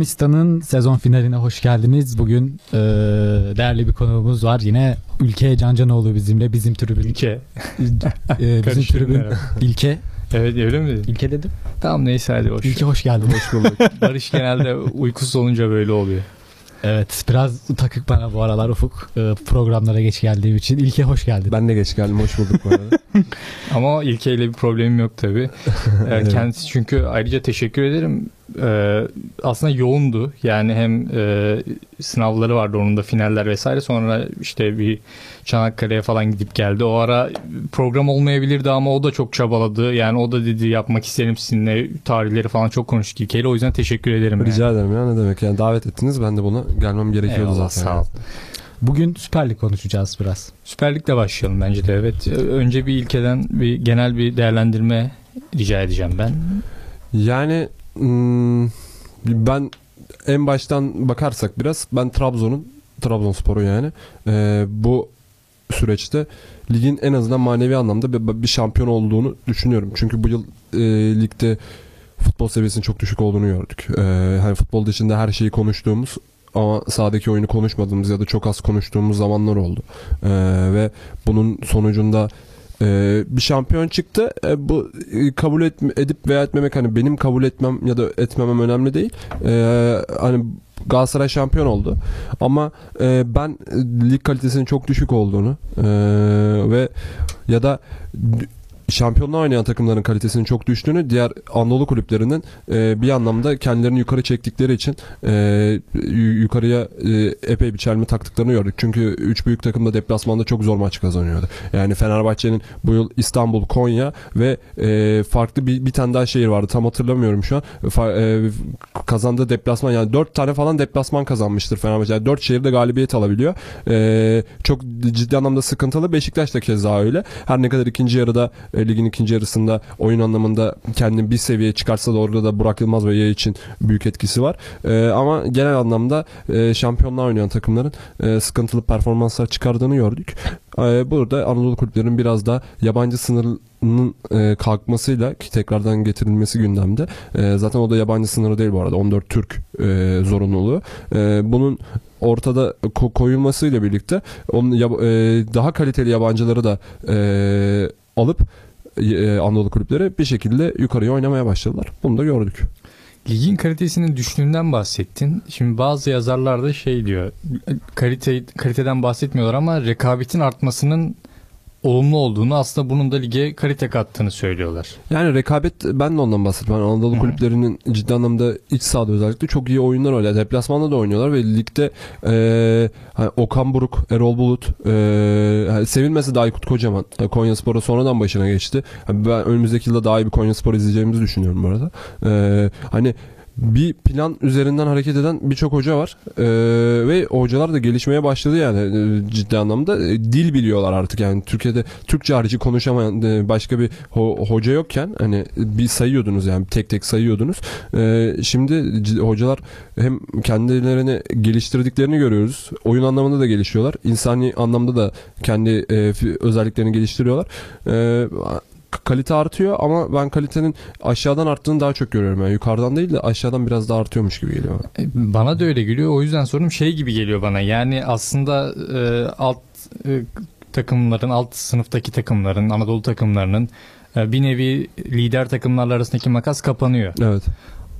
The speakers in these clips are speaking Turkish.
Bonamista'nın sezon finaline hoş geldiniz. Bugün e, değerli bir konuğumuz var. Yine Ülke Cancanoğlu bizimle. Bizim tribün. Ülke. e, bizim tribün. İlke. Evet öyle mi dedin? İlke dedim. Tamam neyse hadi hoş. İlke hoş geldin. Hoş bulduk. Barış genelde uykusuz olunca böyle oluyor. Evet biraz takık bana bu aralar Ufuk. E, programlara geç geldiğim için. İlke hoş geldin. Ben de geç geldim. Hoş bulduk bu arada. Ama İlke ile bir problemim yok tabii. Ee, Kendisi çünkü ayrıca teşekkür ederim. Ee, aslında yoğundu. Yani hem e, sınavları vardı onun da finaller vesaire. Sonra işte bir Çanakkale'ye falan gidip geldi. O ara program olmayabilirdi ama o da çok çabaladı. Yani o da dedi yapmak isterim sizinle tarihleri falan çok konuştuk İlke ile. O yüzden teşekkür ederim. yani. Rica ederim ya ne demek. Yani davet ettiniz. Ben de buna gelmem gerekiyordu Eyvallah, zaten. sağ ol. Bugün Süper Lig konuşacağız biraz. Süper Lig'le başlayalım bence de evet. Önce bir ilkeden bir genel bir değerlendirme rica edeceğim ben. Yani hmm, ben en baştan bakarsak biraz ben Trabzon'un Trabzonspor'u yani e, bu süreçte ligin en azından manevi anlamda bir, bir şampiyon olduğunu düşünüyorum. Çünkü bu yıl e, ligde futbol seviyesinin çok düşük olduğunu gördük. E, hani futbol dışında her şeyi konuştuğumuz ama sahadaki oyunu konuşmadığımız ya da çok az konuştuğumuz zamanlar oldu. E, ve bunun sonucunda e, bir şampiyon çıktı. E, bu e, kabul et, edip veya etmemek hani benim kabul etmem ya da etmemem önemli değil. E, hani Galatasaray şampiyon oldu. Ama e, ben e, lig kalitesinin çok düşük olduğunu e, ve ya da şampiyonluğa oynayan takımların kalitesinin çok düştüğünü diğer Anadolu kulüplerinin e, bir anlamda kendilerini yukarı çektikleri için e, yu- yukarıya e, epey bir çelme taktıklarını gördük. Çünkü üç büyük takım da deplasmanda çok zor maç kazanıyordu. Yani Fenerbahçe'nin bu yıl İstanbul, Konya ve e, farklı bir, bir tane daha şehir vardı. Tam hatırlamıyorum şu an. Fa- e, kazandığı deplasman yani dört tane falan deplasman kazanmıştır Fenerbahçe. Yani dört şehirde galibiyet alabiliyor. E, çok ciddi anlamda sıkıntılı. Beşiktaş da keza öyle. Her ne kadar ikinci yarıda e, ligin ikinci yarısında oyun anlamında kendini bir seviyeye çıkarsa da orada da Burak Yılmaz ve Yaya için büyük etkisi var. E, ama genel anlamda e, şampiyonluğa oynayan takımların e, sıkıntılı performanslar çıkardığını gördük. E, burada Anadolu kulüplerinin biraz da yabancı sınırının e, kalkmasıyla ki tekrardan getirilmesi gündemde. E, zaten o da yabancı sınırı değil bu arada. 14 Türk e, zorunluluğu. E, bunun ortada ko- koyulmasıyla birlikte onun e, daha kaliteli yabancıları da e, alıp e, Anadolu kulüpleri bir şekilde yukarıya oynamaya başladılar. Bunu da gördük. Ligin kalitesinin düştüğünden bahsettin. Şimdi bazı yazarlar da şey diyor. Kalite kaliteden bahsetmiyorlar ama rekabetin artmasının olumlu olduğunu aslında bunun da lige kalite kattığını söylüyorlar. Yani rekabet ben de ondan bahsediyorum. Yani Anadolu Hı hı. kulüplerinin ciddi anlamda iç sahada özellikle çok iyi oyunlar oynuyor. Deplasmanda da oynuyorlar ve ligde e, hani Okan Buruk, Erol Bulut, e, hani sevilmesi de Aykut Kocaman. E, Konya Spor'a sonradan başına geçti. Hani ben önümüzdeki yılda daha iyi bir Konya Spor izleyeceğimizi düşünüyorum bu arada. E, hani bir plan üzerinden hareket eden birçok hoca var. Ee, ve hocalar da gelişmeye başladı yani e, ciddi anlamda. E, dil biliyorlar artık yani. Türkiye'de Türkçe harici konuşamayan e, başka bir ho- hoca yokken hani bir sayıyordunuz yani tek tek sayıyordunuz. Ee, şimdi hocalar hem kendilerini geliştirdiklerini görüyoruz. Oyun anlamında da gelişiyorlar. İnsani anlamda da kendi e, özelliklerini geliştiriyorlar. Ee, kalite artıyor ama ben kalitenin aşağıdan arttığını daha çok görüyorum. Yani yukarıdan değil de aşağıdan biraz daha artıyormuş gibi geliyor. bana. E, Bana da öyle geliyor. O yüzden sorum şey gibi geliyor bana. Yani aslında e, alt e, takımların, alt sınıftaki takımların, Anadolu takımlarının e, bir nevi lider takımlarla arasındaki makas kapanıyor. Evet.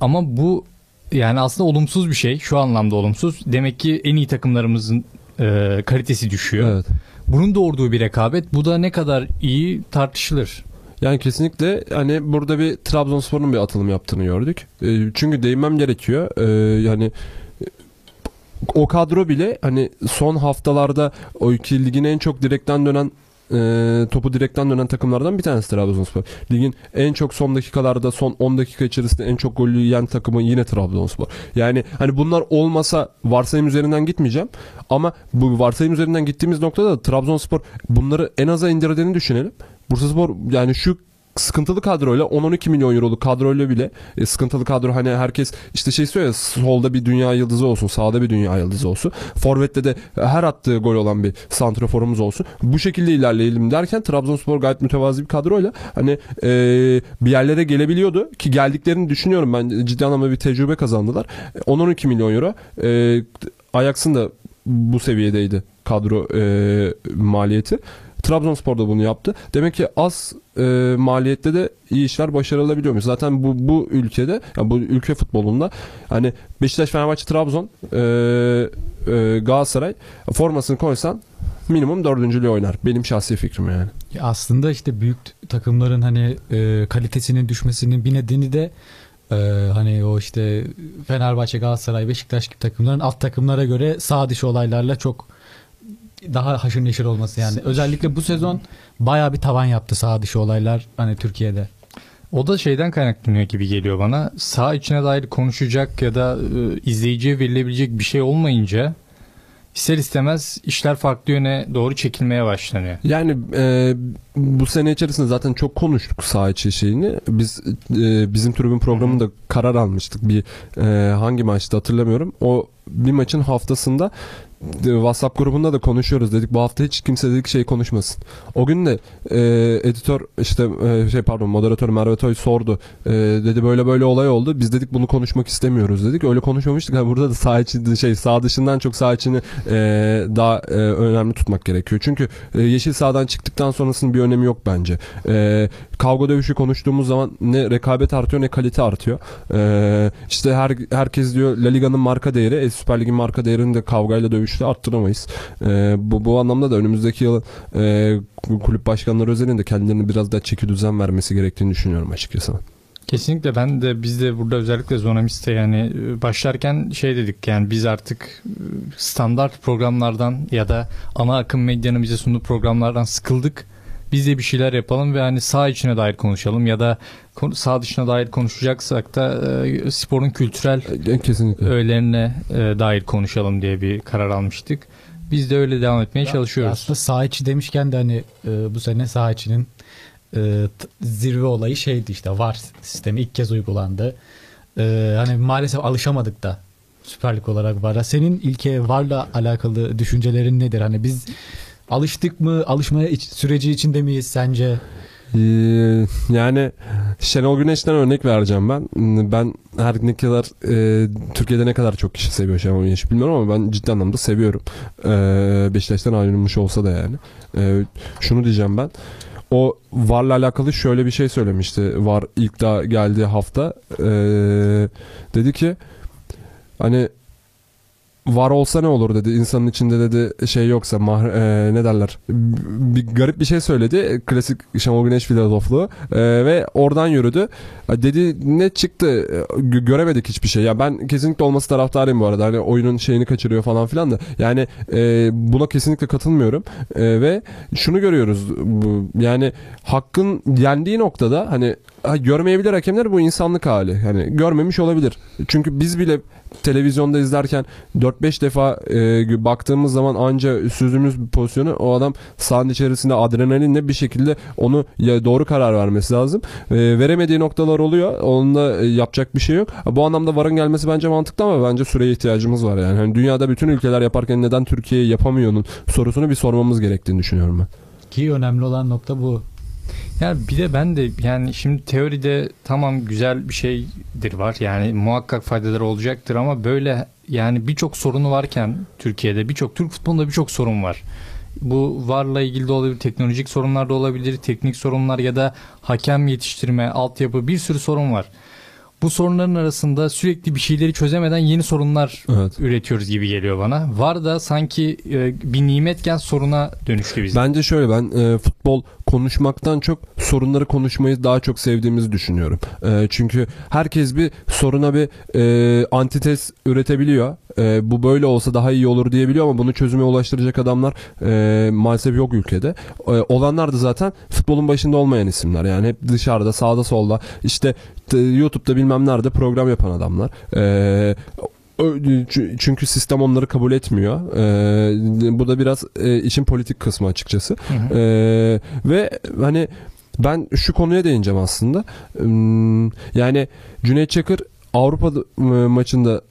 Ama bu yani aslında olumsuz bir şey. Şu anlamda olumsuz. Demek ki en iyi takımlarımızın e, kalitesi düşüyor. Evet. Bunun doğurduğu bir rekabet. Bu da ne kadar iyi tartışılır. Yani kesinlikle hani burada bir Trabzonspor'un bir atılım yaptığını gördük. E, çünkü değinmem gerekiyor. E, yani o kadro bile hani son haftalarda o iki ligin en çok direkten dönen e, topu direkten dönen takımlardan bir tanesi Trabzonspor. Ligin en çok son dakikalarda son 10 dakika içerisinde en çok golü yiyen takımı yine Trabzonspor. Yani hani bunlar olmasa varsayım üzerinden gitmeyeceğim ama bu varsayım üzerinden gittiğimiz noktada da Trabzonspor bunları en aza indirdiğini düşünelim. Bursaspor yani şu sıkıntılı kadroyla 10-12 milyon euroluk kadroyla bile e, sıkıntılı kadro hani herkes işte şey söylüyor ya, solda bir dünya yıldızı olsun sağda bir dünya yıldızı olsun. Forvette de her attığı gol olan bir santraforumuz olsun. Bu şekilde ilerleyelim derken Trabzonspor gayet mütevazi bir kadroyla hani e, bir yerlere gelebiliyordu ki geldiklerini düşünüyorum ben. Ciddi anlamda bir tecrübe kazandılar. 10-12 milyon euro e, Ajax'ın da bu seviyedeydi kadro e, maliyeti. Trabzonspor da bunu yaptı. Demek ki az e, maliyette de iyi işler başarılabiliyormuş. Zaten bu bu ülkede, yani bu ülke futbolunda hani Beşiktaş, Fenerbahçe, Trabzon, e, e, Galatasaray formasını koysan minimum dördüncülüğü oynar. Benim şahsi fikrim yani. Ya aslında işte büyük takımların hani e, kalitesinin düşmesinin bir nedeni de e, hani o işte Fenerbahçe, Galatasaray, Beşiktaş gibi takımların alt takımlara göre sağ dışı olaylarla çok daha haşır neşir olması yani. Özellikle bu sezon baya bir tavan yaptı sağ dışı olaylar hani Türkiye'de. O da şeyden kaynaklanıyor gibi geliyor bana. Sağ içine dair konuşacak ya da e, izleyiciye verilebilecek bir şey olmayınca ister istemez işler farklı yöne doğru çekilmeye başlanıyor. Yani e, bu sene içerisinde zaten çok konuştuk saha içi şeyini. Biz e, bizim tribün programında karar almıştık. Bir e, hangi maçta hatırlamıyorum. O bir maçın haftasında WhatsApp grubunda da konuşuyoruz dedik. Bu hafta hiç kimse dedik şey konuşmasın. O gün de e, editör işte e, şey pardon moderatör Merve Toy sordu. E, dedi böyle böyle olay oldu. Biz dedik bunu konuşmak istemiyoruz dedik. Öyle konuşmamıştık. Yani burada da sağ içi şey sağ dışından çok sağ içini e, daha e, önemli tutmak gerekiyor. Çünkü e, yeşil sahadan çıktıktan sonrasının bir önemi yok bence. E, kavga dövüşü konuştuğumuz zaman ne rekabet artıyor ne kalite artıyor. E, işte her herkes diyor La Liga'nın marka değeri, e, Süper Lig'in marka değerini de kavgayla dövüşle arttıramayız. E, bu bu anlamda da önümüzdeki yıl e, kulüp başkanları özelinde kendilerini biraz daha çeki düzen vermesi gerektiğini düşünüyorum açıkçası. Kesinlikle ben de biz de burada özellikle Zonamist'te yani başlarken şey dedik yani biz artık standart programlardan ya da ana akım medyanın bize sunduğu programlardan sıkıldık. Biz de bir şeyler yapalım ve hani sağ içine dair konuşalım ya da sağ dışına dair konuşacaksak da e, sporun kültürel E, Kesinlikle. öğelerine e, dair konuşalım diye bir karar almıştık. Biz de öyle devam etmeye çalışıyoruz. Aslında sağ içi demişken de hani e, bu sene sağ içinin e, t- zirve olayı şeydi işte VAR sistemi ilk kez uygulandı. E, hani maalesef alışamadık da Süper Lig olarak VAR'a. Senin ilke VAR'la alakalı düşüncelerin nedir? Hani biz alıştık mı? Alışmaya iç- süreci içinde miyiz sence? Ee, yani Şenol Güneş'ten örnek vereceğim ben. Ben her ne kadar e, Türkiye'de ne kadar çok kişi seviyor Şenol Güneş'i bilmiyorum ama ben ciddi anlamda seviyorum. Ee, Beşiktaş'tan ayrılmış olsa da yani. Ee, şunu diyeceğim ben. O VAR'la alakalı şöyle bir şey söylemişti. VAR ilk daha geldiği hafta. Ee, dedi ki hani var olsa ne olur dedi. İnsanın içinde dedi şey yoksa mah e, ne derler. Bir garip bir şey söyledi. Klasik Şenol Güneş filozofluğu. E, ve oradan yürüdü. Dedi ne çıktı? Gö- göremedik hiçbir şey. Ya ben kesinlikle olması taraftarıyım bu arada. Hani oyunun şeyini kaçırıyor falan filan da. Yani e, buna kesinlikle katılmıyorum. E, ve şunu görüyoruz. Yani hakkın yendiği noktada hani ha, görmeyebilir hakemler bu insanlık hali. Yani görmemiş olabilir. Çünkü biz bile televizyonda izlerken 4-5 defa e, baktığımız zaman anca süzdüğümüz bir pozisyonu o adam sahanın içerisinde adrenalinle bir şekilde onu ya doğru karar vermesi lazım. E, veremediği noktalar oluyor. Onun da e, yapacak bir şey yok. Bu anlamda VAR'ın gelmesi bence mantıklı ama bence süreye ihtiyacımız var yani. Hani dünyada bütün ülkeler yaparken neden Türkiye yapamıyor'nun sorusunu bir sormamız gerektiğini düşünüyorum ben. Ki önemli olan nokta bu. Yani bir de ben de yani şimdi teoride tamam güzel bir şeydir var. Yani muhakkak faydaları olacaktır ama böyle yani birçok sorunu varken Türkiye'de birçok Türk futbolunda birçok sorun var. Bu varla ilgili de olabilir, teknolojik sorunlar da olabilir, teknik sorunlar ya da hakem yetiştirme, altyapı bir sürü sorun var. Bu sorunların arasında sürekli bir şeyleri çözemeden yeni sorunlar Evet. üretiyoruz gibi geliyor bana. Var da sanki e, bir nimetken soruna dönüştü bizim. Bence şöyle ben e, futbol konuşmaktan çok sorunları konuşmayı daha çok sevdiğimizi düşünüyorum. E, çünkü herkes bir soruna bir e, antites üretebiliyor. E, bu böyle olsa daha iyi olur diyebiliyor ama bunu çözüme ulaştıracak adamlar e, maalesef yok ülkede. E, olanlar da zaten futbolun başında olmayan isimler. Yani hep dışarıda sağda solda işte YouTube'da bilmem nerede program yapan adamlar. E, ç- Çünkü sistem onları kabul etmiyor. Ee, bu da biraz e, işin politik kısmı açıkçası. Hı hı. Ee, ve hani ben şu konuya değineceğim aslında. Hmm, Yani Cüneyt Çakır Avrupa e, maçında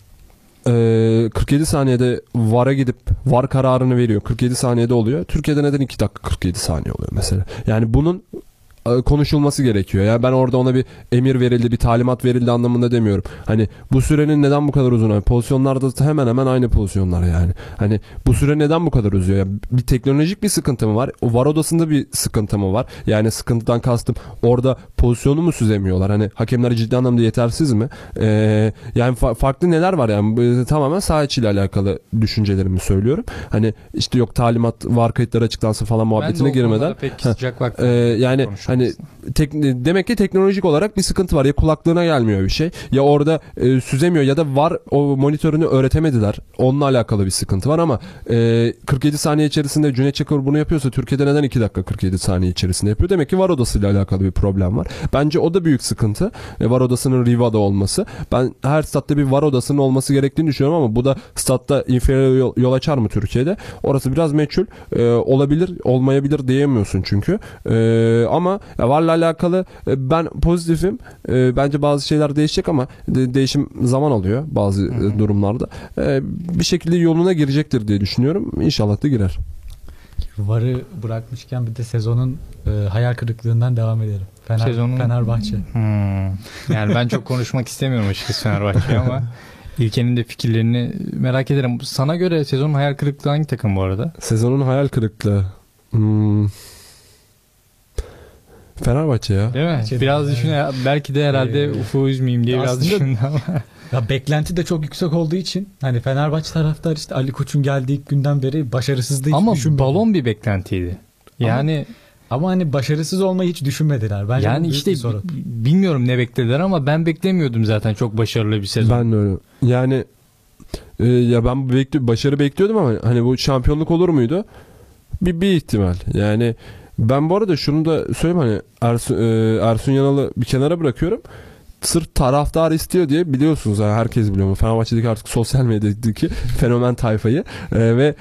e, 47 saniyede VAR'a gidip VAR kararını veriyor. 47 saniyede oluyor. Türkiye'de neden 2 dakika 47 saniye oluyor mesela? Yani bunun e, konuşulması gerekiyor. Ya ben orada ona bir emir verildi, bir talimat verildi anlamında demiyorum. Hani bu sürenin neden bu kadar uzun? Yani pozisyonlarda da hemen hemen aynı pozisyonlar yani. Hani bu süre neden bu kadar uzuyor? Ya bir teknolojik bir sıkıntı mı var? O var odasında bir sıkıntı mı var? Yani sıkıntıdan kastım orada pozisyonu mu süzemiyorlar? Hani hakemler ciddi anlamda yetersiz mi? Ee, yani fa- farklı neler var yani? Bu Tamamen saha içiyle alakalı düşüncelerimi söylüyorum. Hani işte yok talimat var kayıtları açıklansın falan muhabbetine ben de o konulara girmeden. pek Heh. sıcak Ee, bakmıyorum. yani konuşmak hani tek, demek ki teknolojik olarak bir sıkıntı var. Ya kulaklığına gelmiyor bir şey. Ya orada e, süzemiyor ya da var o monitörünü öğretemediler. Onunla alakalı bir sıkıntı var ama e, 47 saniye içerisinde Cüneyt Çakır bunu yapıyorsa Türkiye'de neden 2 dakika 47 saniye içerisinde yapıyor? Demek ki var odasıyla alakalı bir problem var. Bence o da büyük sıkıntı. E, var odasının Riva'da olması. Ben her statta bir var odasının olması gerektiğini düşünüyorum ama bu da statta inferior yol, yol açar mı Türkiye'de? Orası biraz meçhul. E, olabilir, olmayabilir diyemiyorsun çünkü. E, ama ya varla alakalı e, ben pozitifim. E, bence bazı şeyler değişecek ama de- değişim zaman alıyor bazı e, durumlarda. Bir şekilde yoluna girecektir diye düşünüyorum. İnşallah da girer. Varı bırakmışken bir de sezonun e, hayal kırıklığından devam edelim. Fener, Sezonun- Fenerbahçe. Hmm. Yani ben çok konuşmak istemiyorum açıkçası Fenerbahçe'ye ama İlkenin de fikirlerini merak ederim. Sana göre sezonun hayal kırıklığı hangi takım bu arada? Sezonun hayal kırıklığı. Hmm. Fenerbahçe ya. Değil mi? De. biraz düşün. Belki de herhalde Ee, Ufuk'u üzmeyeyim diye biraz düşündüm ama. Ya beklenti de çok yüksek olduğu için hani Fenerbahçe taraftar işte Ali Koç'un geldiği ilk günden beri başarısızlığı hiç ama balon bir beklentiydi. Yani Ama hani başarısız olmayı hiç düşünmediler. Bence yani işte bilmiyorum ne beklediler ama ben beklemiyordum zaten çok başarılı bir sezon. Ben de öyle. Yani e, ya ben bekli başarı bekliyordum ama hani bu şampiyonluk olur muydu? Bir, bir ihtimal. Yani ben bu arada şunu da söyleyeyim hani Ersun, e, Ersun Yanal'ı bir kenara bırakıyorum. Sırf taraftar istiyor diye biliyorsunuz yani herkes biliyor mu? Fenerbahçe'deki artık sosyal medyadaki fenomen tayfayı E, ve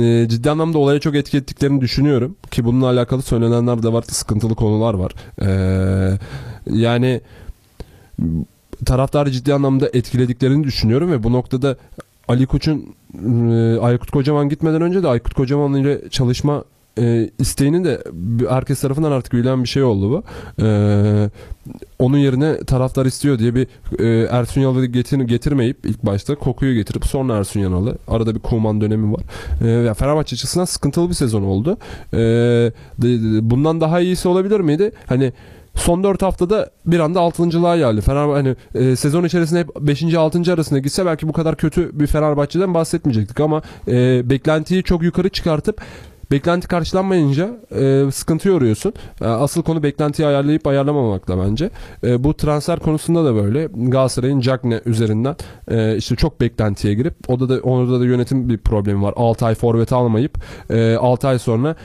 e, ciddi anlamda olaya çok etki ettiklerini düşünüyorum ki bununla alakalı söylenenler de var sıkıntılı konular var. E, yani taraftarı ciddi anlamda etkilediklerini düşünüyorum ve bu noktada Ali Koç'un e, Aykut Kocaman gitmeden önce de Aykut Kocaman ile çalışma e, isteğinin de herkes tarafından artık bilen bir şey oldu bu. E, onun yerine taraftar istiyor diye bir e, Ersun Yanal'ı getir, getirmeyip ilk başta Koku'yu getirip sonra Ersun Yanal'ı arada bir Kuman dönemi var. E, Fenerbahçe açısından sıkıntılı bir sezon oldu. E, bundan daha iyisi olabilir miydi? Hani Son 4 haftada bir anda 6.lığa geldi. Fenerbahçe hani e, sezon içerisinde hep 5. 6. arasında gitse belki bu kadar kötü bir Fenerbahçe'den bahsetmeyecektik ama e, beklentiyi çok yukarı çıkartıp beklenti karşılanmayınca e, sıkıntı yoruyorsun. E, asıl konu beklentiyi ayarlayıp ayarlamamakla bence. E, bu transfer konusunda da böyle. Galatasaray'ın Cagne üzerinden e, işte çok beklentiye girip o da da orada da yönetim bir problemi var. 6 ay forvet almayıp e, 6 ay sonra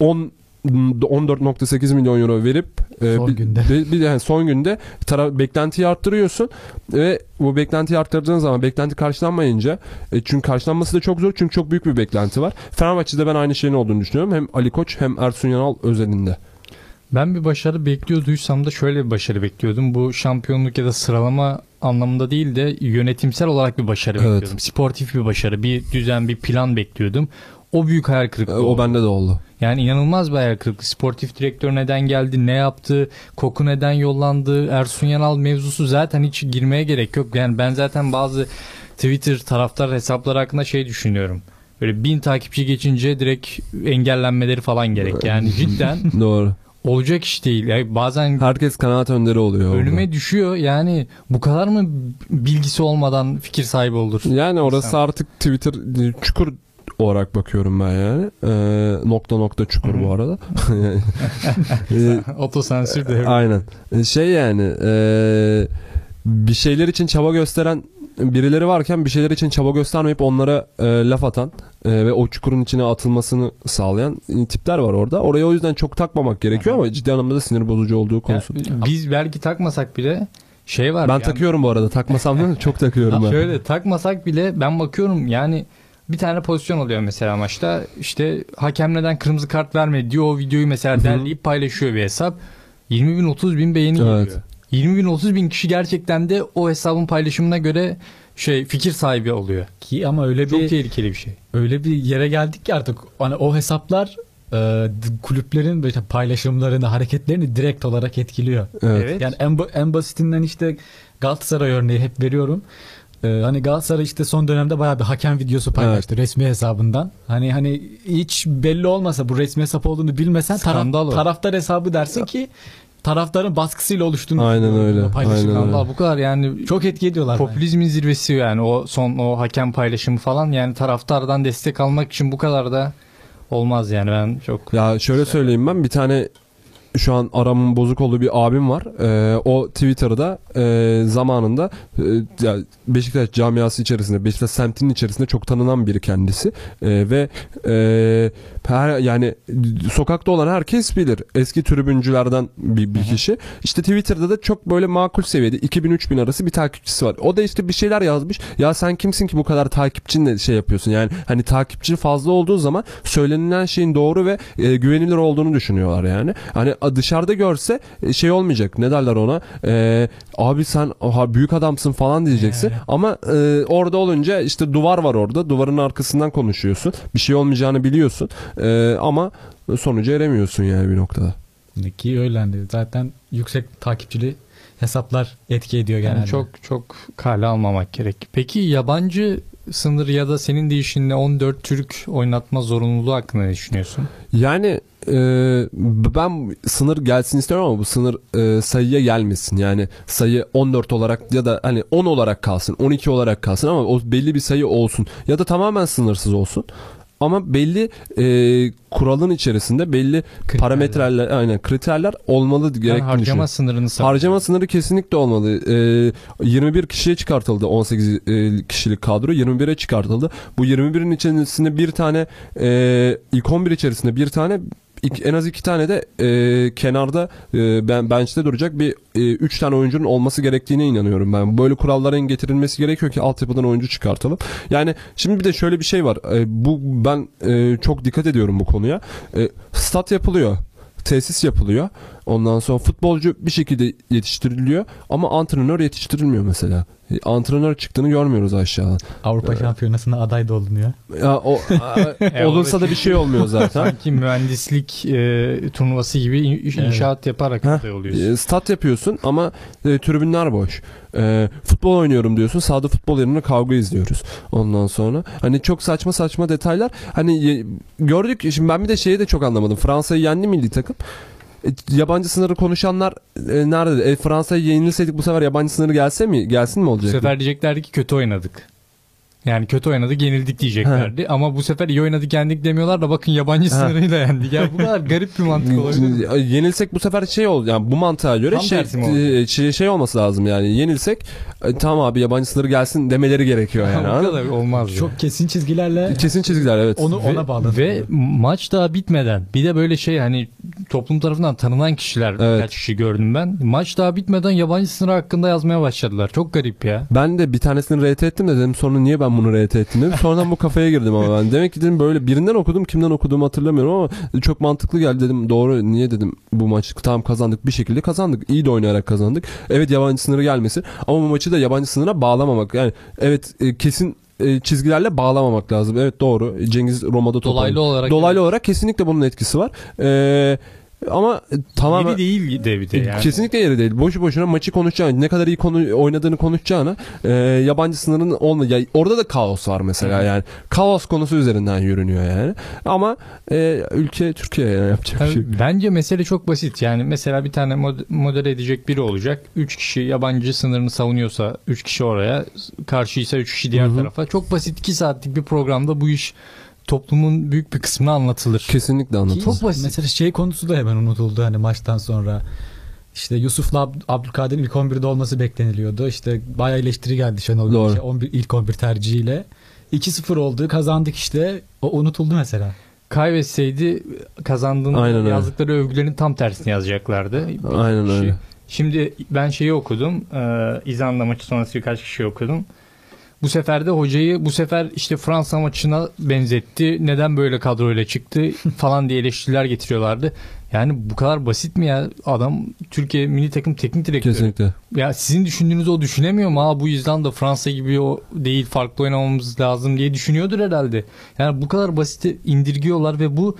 10 14.8 milyon euro verip e, Son bir, günde. bir, bir- yani son günde tara- beklentiyi arttırıyorsun ve bu beklentiyi arttırdığın zaman beklenti karşılanmayınca e, çünkü karşılanması da çok zor çünkü çok büyük bir beklenti var. Fenerbahçe'de ben aynı şeyin olduğunu düşünüyorum. Hem Ali Koç hem Ersun Yanal özelinde. Ben bir başarı bekliyorduysam da şöyle bir başarı bekliyordum. Bu şampiyonluk ya da sıralama anlamında değil de yönetimsel olarak bir başarı Evet. bekliyordum. Sportif bir başarı, bir düzen, bir plan bekliyordum. O büyük hayal E, kırıklığı o oldu. bende de oldu. Yani inanılmaz bir hayal kırıklığı. Sportif direktör neden geldi, ne yaptı, Koku neden yollandı, Ersun Yanal mevzusu zaten hiç girmeye gerek yok. Yani ben zaten bazı Twitter taraftar hesapları hakkında şey düşünüyorum. Böyle bin takipçi geçince direkt engellenmeleri falan gerek. Yani cidden Doğru. olacak iş değil. Yani bazen Herkes kanaat önderi oluyor. orada. önüme düşüyor. Yani bu kadar mı bilgisi olmadan fikir sahibi olur? Yani orası İnsan. artık Twitter çukur olarak bakıyorum ben yani. E, nokta nokta çukur bu arada. E, Otosansür de. Aynen. E, Şey yani e, bir şeyler için çaba gösteren birileri varken bir şeyler için çaba göstermeyip onlara e, laf atan e, ve o çukurun içine atılmasını sağlayan e, tipler var orada. Oraya o yüzden çok takmamak gerekiyor hı. ama ciddi anlamda da sinir bozucu olduğu konusu. biz belki takmasak bile şey var. ben yani- takıyorum bu arada. Takmasam da çok takıyorum ben. Şöyle takmasak bile ben bakıyorum yani bir tane pozisyon oluyor mesela maçta. İşte hakem neden kırmızı kart vermedi diyor o videoyu mesela derleyip paylaşıyor bir hesap. 20 bin 30 bin beğeni Evet. geliyor. 20 bin 30 bin kişi gerçekten de o hesabın paylaşımına göre şey fikir sahibi oluyor. Ki ama öyle Çok bir tehlikeli bir şey. öyle bir yere geldik ki artık hani o hesaplar e, kulüplerin böyle paylaşımlarını, hareketlerini direkt olarak etkiliyor. Evet. Yani en, en basitinden işte Galatasaray örneği hep veriyorum. Ee, hani Galatasaray işte son dönemde bayağı bir hakem videosu paylaştı resmi hesabından. Hani hani hiç belli olmasa bu resmi hesap olduğunu bilmesen taraf- Skandal o. taraftar hesabı dersin ki taraftarın baskısıyla oluştuğunu Aynen öyle, aynen öyle. Allah bu kadar yani Çok etki ediyorlar. bence. popülizmin zirvesi yani o son o hakem paylaşımı falan yani taraftardan destek almak için bu kadar da olmaz yani ben çok Ya şöyle söyleyeyim ben bir tane şu an aramın bozuk olduğu bir abim var. Ee, o Twitter'da e, zamanında e, Beşiktaş camiası içerisinde, Beşiktaş semtinin içerisinde çok tanınan biri kendisi. E, ve e, her yani sokakta olan herkes bilir. Eski tribüncülerden bir, bir kişi. İşte Twitter'da da çok böyle makul seviyede 2000-3000 arası bir takipçisi var. O da işte bir şeyler yazmış. Ya sen kimsin ki bu kadar takipçinle şey yapıyorsun? Yani hani takipçi fazla olduğu zaman söylenilen şeyin doğru ve e, güvenilir olduğunu düşünüyorlar yani. Hani dışarıda görse e, şey olmayacak. Ne derler ona? E, abi sen aha, büyük adamsın falan diyeceksin. Yani. Ama e, orada olunca işte duvar var orada. Duvarın arkasından konuşuyorsun. Bir şey olmayacağını biliyorsun. E, ama sonuca eremiyorsun yani bir noktada. Ki öyle zaten yüksek takipçili hesaplar etki ediyor yani genelde. çok çok kale almamak gerek. Peki yabancı sınır ya da senin deyişinle 14 Türk oynatma zorunluluğu hakkında ne düşünüyorsun? Yani e, ben sınır gelsin istiyorum ama bu sınır e, sayıya gelmesin. Yani sayı 14 olarak ya da hani 10 olarak kalsın, 12 olarak kalsın ama o belli bir sayı olsun. Ya da tamamen sınırsız olsun. Ama belli e, kuralın içerisinde belli Kriterler. parametreler, aynen kriterler olmalı Ben gerektiğini harcama düşünüyorum. sınırını savunuyorum. Harcama sınırı kesinlikle olmalı. Ee, 21 kişiye çıkartıldı 18 e, kişilik kadro 21'e çıkartıldı. Bu 21'in içerisinde bir tane e, ilk 11 içerisinde bir tane en az iki tane de e, kenarda e, ben bench'te duracak bir e, üç tane oyuncunun olması gerektiğine inanıyorum ben. Böyle kuralların getirilmesi gerekiyor ki altyapıdan oyuncu çıkartalım. Yani şimdi bir de şöyle bir şey var. E, bu ben e, çok dikkat ediyorum bu konuya. E, stat yapılıyor tesis yapılıyor. Ondan sonra futbolcu bir şekilde yetiştiriliyor ama antrenör yetiştirilmiyor mesela. E, Antrenör çıktığını görmüyoruz aşağıdan. Avrupa Şampiyonası'na aday da olunuyor. Ya o E, olursa da bir şey olmuyor zaten. Sanki mühendislik e, turnuvası gibi in- inşaat yaparak Heh. aday oluyorsun. E, Stat yapıyorsun ama e, tribünler boş. E, futbol oynuyorum diyorsun. Sahada futbol yerine kavga izliyoruz. Ondan sonra hani çok saçma saçma detaylar. Hani gördük şimdi ben bir de şeyi de çok anlamadım. Fransa'yı yendi milli takım. E, yabancı sınırı konuşanlar e, nerede? E, Fransa'yı yenilseydik bu sefer yabancı sınırı gelse mi? Gelsin mi Bu olacak? sefer diyeceklerdi ki kötü oynadık. Yani kötü oynadık yenildik diyeceklerdi. Ama bu sefer iyi oynadık yendik demiyorlar da bakın yabancı Ha. sınırıyla yendik. Ya bu kadar garip bir mantık olabilir Yenilsek bu sefer şey ol yani bu mantığa göre Tam şey, oldu? e, şey şey olması lazım yani yenilsek e, tamam abi yabancı sınırı gelsin demeleri gerekiyor yani. bu kadar olmaz. Çok kesin çizgilerle Kesin çizgiler evet. onu Ve- ona bağladı. Ve maç daha bitmeden bir de böyle şey hani toplum tarafından tanınan kişiler Evet. birkaç kişi gördüm ben. Maç daha bitmeden yabancı sınır hakkında yazmaya başladılar. Çok garip ya. Ben de bir tanesini RT ettim de dedim sonra niye ben bunu RT ettim dedim. Sonradan bu kafaya girdim ama ben. Demek ki dedim böyle birinden okudum kimden okuduğumu hatırlamıyorum ama çok mantıklı geldi dedim. Doğru niye dedim bu maçı tamam kazandık bir şekilde kazandık. İyi de oynayarak kazandık. Evet yabancı sınırı gelmesin ama bu maçı da yabancı sınıra bağlamamak. Yani evet e, kesin e, çizgilerle bağlamamak lazım. Evet doğru. Cengiz Roma'da top Dolaylı olarak Dolaylı olarak kesinlikle bunun etkisi var. Ee, ama tamamen Yeri değil de bir de yani. Kesinlikle yeri değil. Boşu boşuna maçı konuşacağına, ne kadar iyi konu oynadığını konuşacağına e, yabancı sınırın olma. Ya, orada da kaos var mesela yani. Kaos konusu üzerinden yürünüyor yani. Ama e, ülke Türkiye yani yapacak bir şey. Bence mesele çok basit. Yani mesela bir tane mod- modere edecek biri olacak. 3 kişi yabancı sınırını savunuyorsa 3 kişi oraya, karşıysa 3 kişi diğer Hı hı. tarafa. Çok basit 2 saatlik bir programda bu iş toplumun büyük bir kısmına anlatılır. Kesinlikle anlatılır. Çok basit. Mesela şey konusu da hemen unutuldu hani maçtan sonra. İşte Yusuf'la Ab- Abdülkadir'in ilk 11'de olması bekleniliyordu. İşte bayağı eleştiri geldi Şenol Doğru. Güneş'e 11, ilk 11 tercihiyle. 2-0 oldu kazandık işte. O unutuldu mesela. Kaybetseydi kazandığında Aynen öyle. yazdıkları övgülerin tam tersini yazacaklardı. Aynen öyle. Şimdi ben şeyi okudum. E, İzlanda maçı sonrası birkaç kişi okudum. Bu sefer de hocayı bu sefer işte Fransa maçına benzetti. Neden böyle kadroyla çıktı falan diye eleştiriler getiriyorlardı. Yani bu kadar basit mi ya? Adam Türkiye milli takım teknik direktörü. Kesinlikle. Ya sizin düşündüğünüzü o düşünemiyor mu? Ha bu İzlanda Fransa gibi o değil farklı oynamamız lazım diye düşünüyordur herhalde. Yani bu kadar basit indirgiyorlar ve bu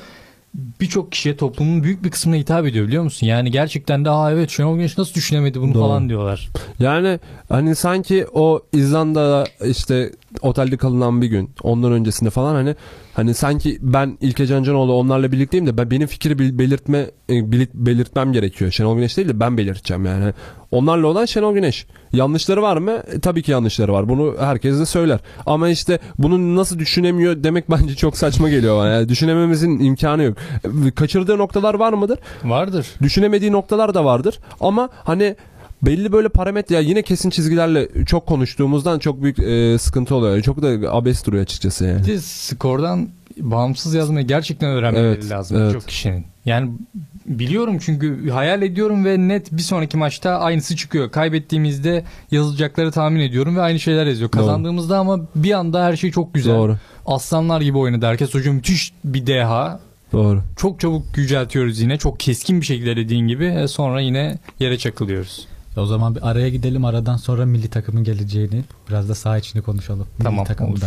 birçok kişiye toplumun büyük bir kısmına hitap ediyor biliyor musun? Yani gerçekten de aa evet Şenol Güneş nasıl düşünemedi bunu Doğru. falan diyorlar. Yani hani sanki o İzlanda'da işte otelde kalınan bir gün ondan öncesinde falan hani hani sanki ben İlke Cancanoğlu onlarla birlikteyim de ben benim fikri belirtme e, belir- belirtmem gerekiyor. Şenol Güneş değil de ben belirteceğim yani. Onlarla olan Şenol Güneş. Yanlışları var mı? E, tabii ki yanlışları var. Bunu herkes de söyler. Ama işte bunu nasıl düşünemiyor demek bence çok saçma geliyor bana. Yani düşünememizin imkanı yok. E, Kaçırdığı noktalar var mıdır? Vardır. Düşünemediği noktalar da vardır. Ama hani belli böyle parametre ya yine kesin çizgilerle çok konuştuğumuzdan çok büyük e, sıkıntı oluyor. Çok da abes duruyor açıkçası yani. Bir skordan bağımsız yazmayı gerçekten öğrenmeleri Evet, lazım evet. çok kişinin. Yani biliyorum çünkü hayal ediyorum ve net bir sonraki maçta aynısı çıkıyor. Kaybettiğimizde yazılacakları tahmin ediyorum ve aynı şeyler yazıyor. Doğru. Kazandığımızda ama bir anda her şey çok güzel. Doğru. Aslanlar gibi oynadı herkes. Hocam müthiş bir deha. Doğru. Çok çabuk yüceltiyoruz yine. Çok keskin bir şekilde dediğin gibi. E, Sonra yine yere çakılıyoruz. O zaman bir araya gidelim. Aradan sonra milli takımın geleceğini biraz da saha içini konuşalım. Milli Tamam, takımda. olur.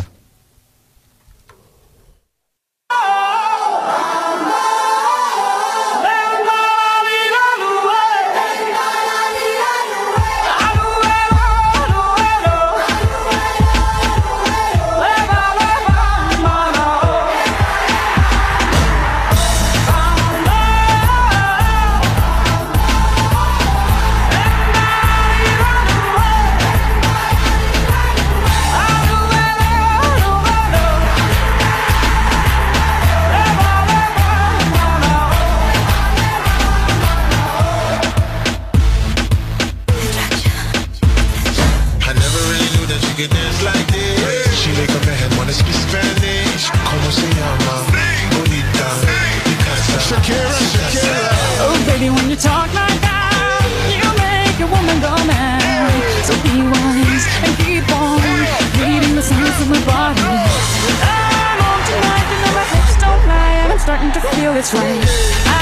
That's right.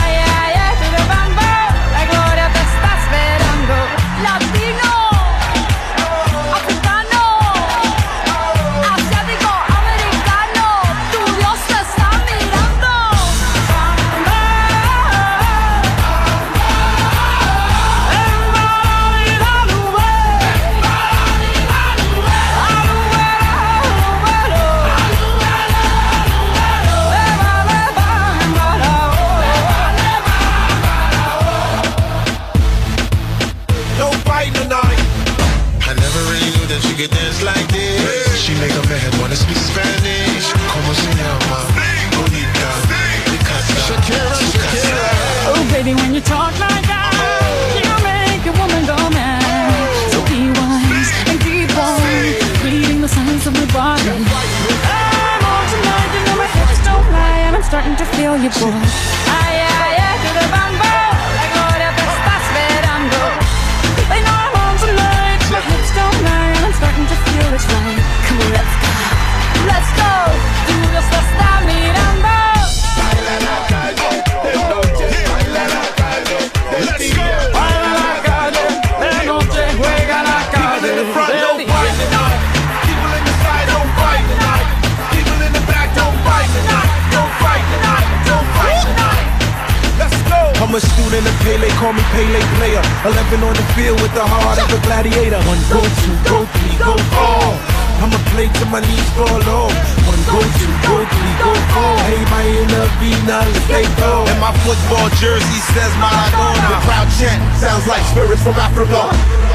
Go. And my football jersey says Maradona. The crowd chant sounds like spirits from Africa.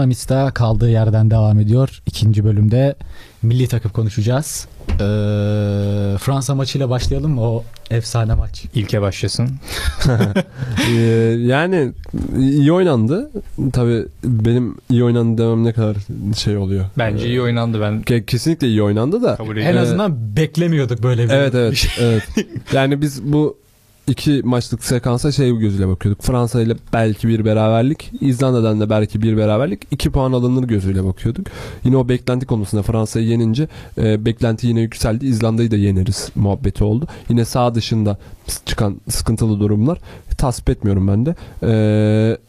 Zona Mista kaldığı yerden devam ediyor. İkinci bölümde milli takım konuşacağız. Ee, Fransa maçıyla başlayalım mı? O efsane maç. İlke başlasın. Ee, yani iyi oynandı. Tabii benim iyi oynandı demem ne kadar şey oluyor. Bence iyi oynandı ben Ke- kesinlikle iyi oynandı da. kabul En azından beklemiyorduk böyle bir Evet evet evet. Yani biz bu iki maçlık sekansa şey gözüyle bakıyorduk. Fransa ile belki bir beraberlik, İzlanda'dan da belki bir beraberlik, iki puan alınır gözüyle bakıyorduk. Yine o beklenti konusunda Fransa'yı yenince e, beklenti yine yükseldi. İzlanda'yı da yeneriz muhabbeti oldu. Yine sağ dışında çıkan sıkıntılı durumlar tasvip etmiyorum ben de. E,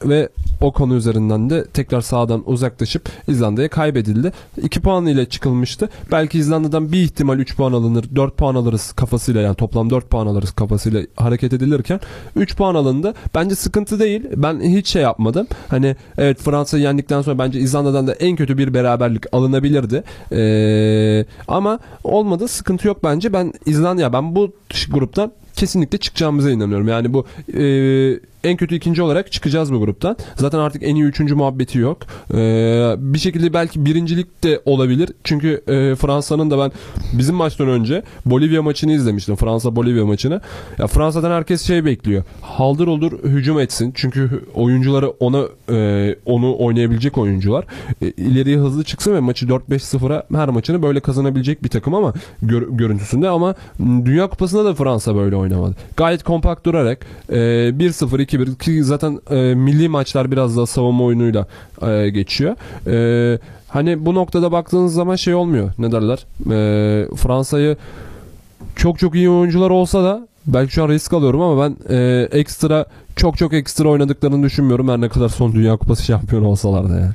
ve o konu üzerinden de tekrar sağdan uzaklaşıp İzlanda'ya kaybedildi. 2 puan ile çıkılmıştı. Belki İzlanda'dan bir ihtimal 3 puan alınır, 4 puan alırız kafasıyla yani toplam 4 puan alırız kafasıyla hareket edilirken 3 puan alındı. Bence sıkıntı değil. Ben hiç şey yapmadım. Hani evet Fransa'yı yendikten sonra bence İzlanda'dan da en kötü bir beraberlik alınabilirdi. Ee, ama olmadı. Sıkıntı yok bence. Ben İzlanda ben bu gruptan kesinlikle çıkacağımıza inanıyorum. Yani bu e, en kötü ikinci olarak çıkacağız bu gruptan. Zaten artık en iyi üçüncü muhabbeti yok. Ee, bir şekilde belki birincilik de olabilir. Çünkü e, Fransa'nın da ben bizim maçtan önce Bolivya maçını izlemiştim. Fransa Bolivya maçını. Ya Fransa'dan herkes şey bekliyor. Haldır olur hücum etsin. Çünkü oyuncuları ona e, onu oynayabilecek oyuncular. E, ileriye hızlı çıksın ve maçı 4-5-0'a her maçını böyle kazanabilecek bir takım ama gör- görüntüsünde ama Dünya Kupası'nda da Fransa böyle oynamadı. Gayet kompakt durarak e, 1-0 2-1 ki zaten e, milli maçlar biraz daha savunma oyunuyla e, geçiyor. E, hani bu noktada baktığınız zaman şey olmuyor. Ne derler? E, Fransa'yı çok çok iyi oyuncular olsa da belki şu an risk alıyorum ama ben e, ekstra çok çok ekstra oynadıklarını düşünmüyorum. Her ne kadar son Dünya Kupası şampiyonu olsalar da yani.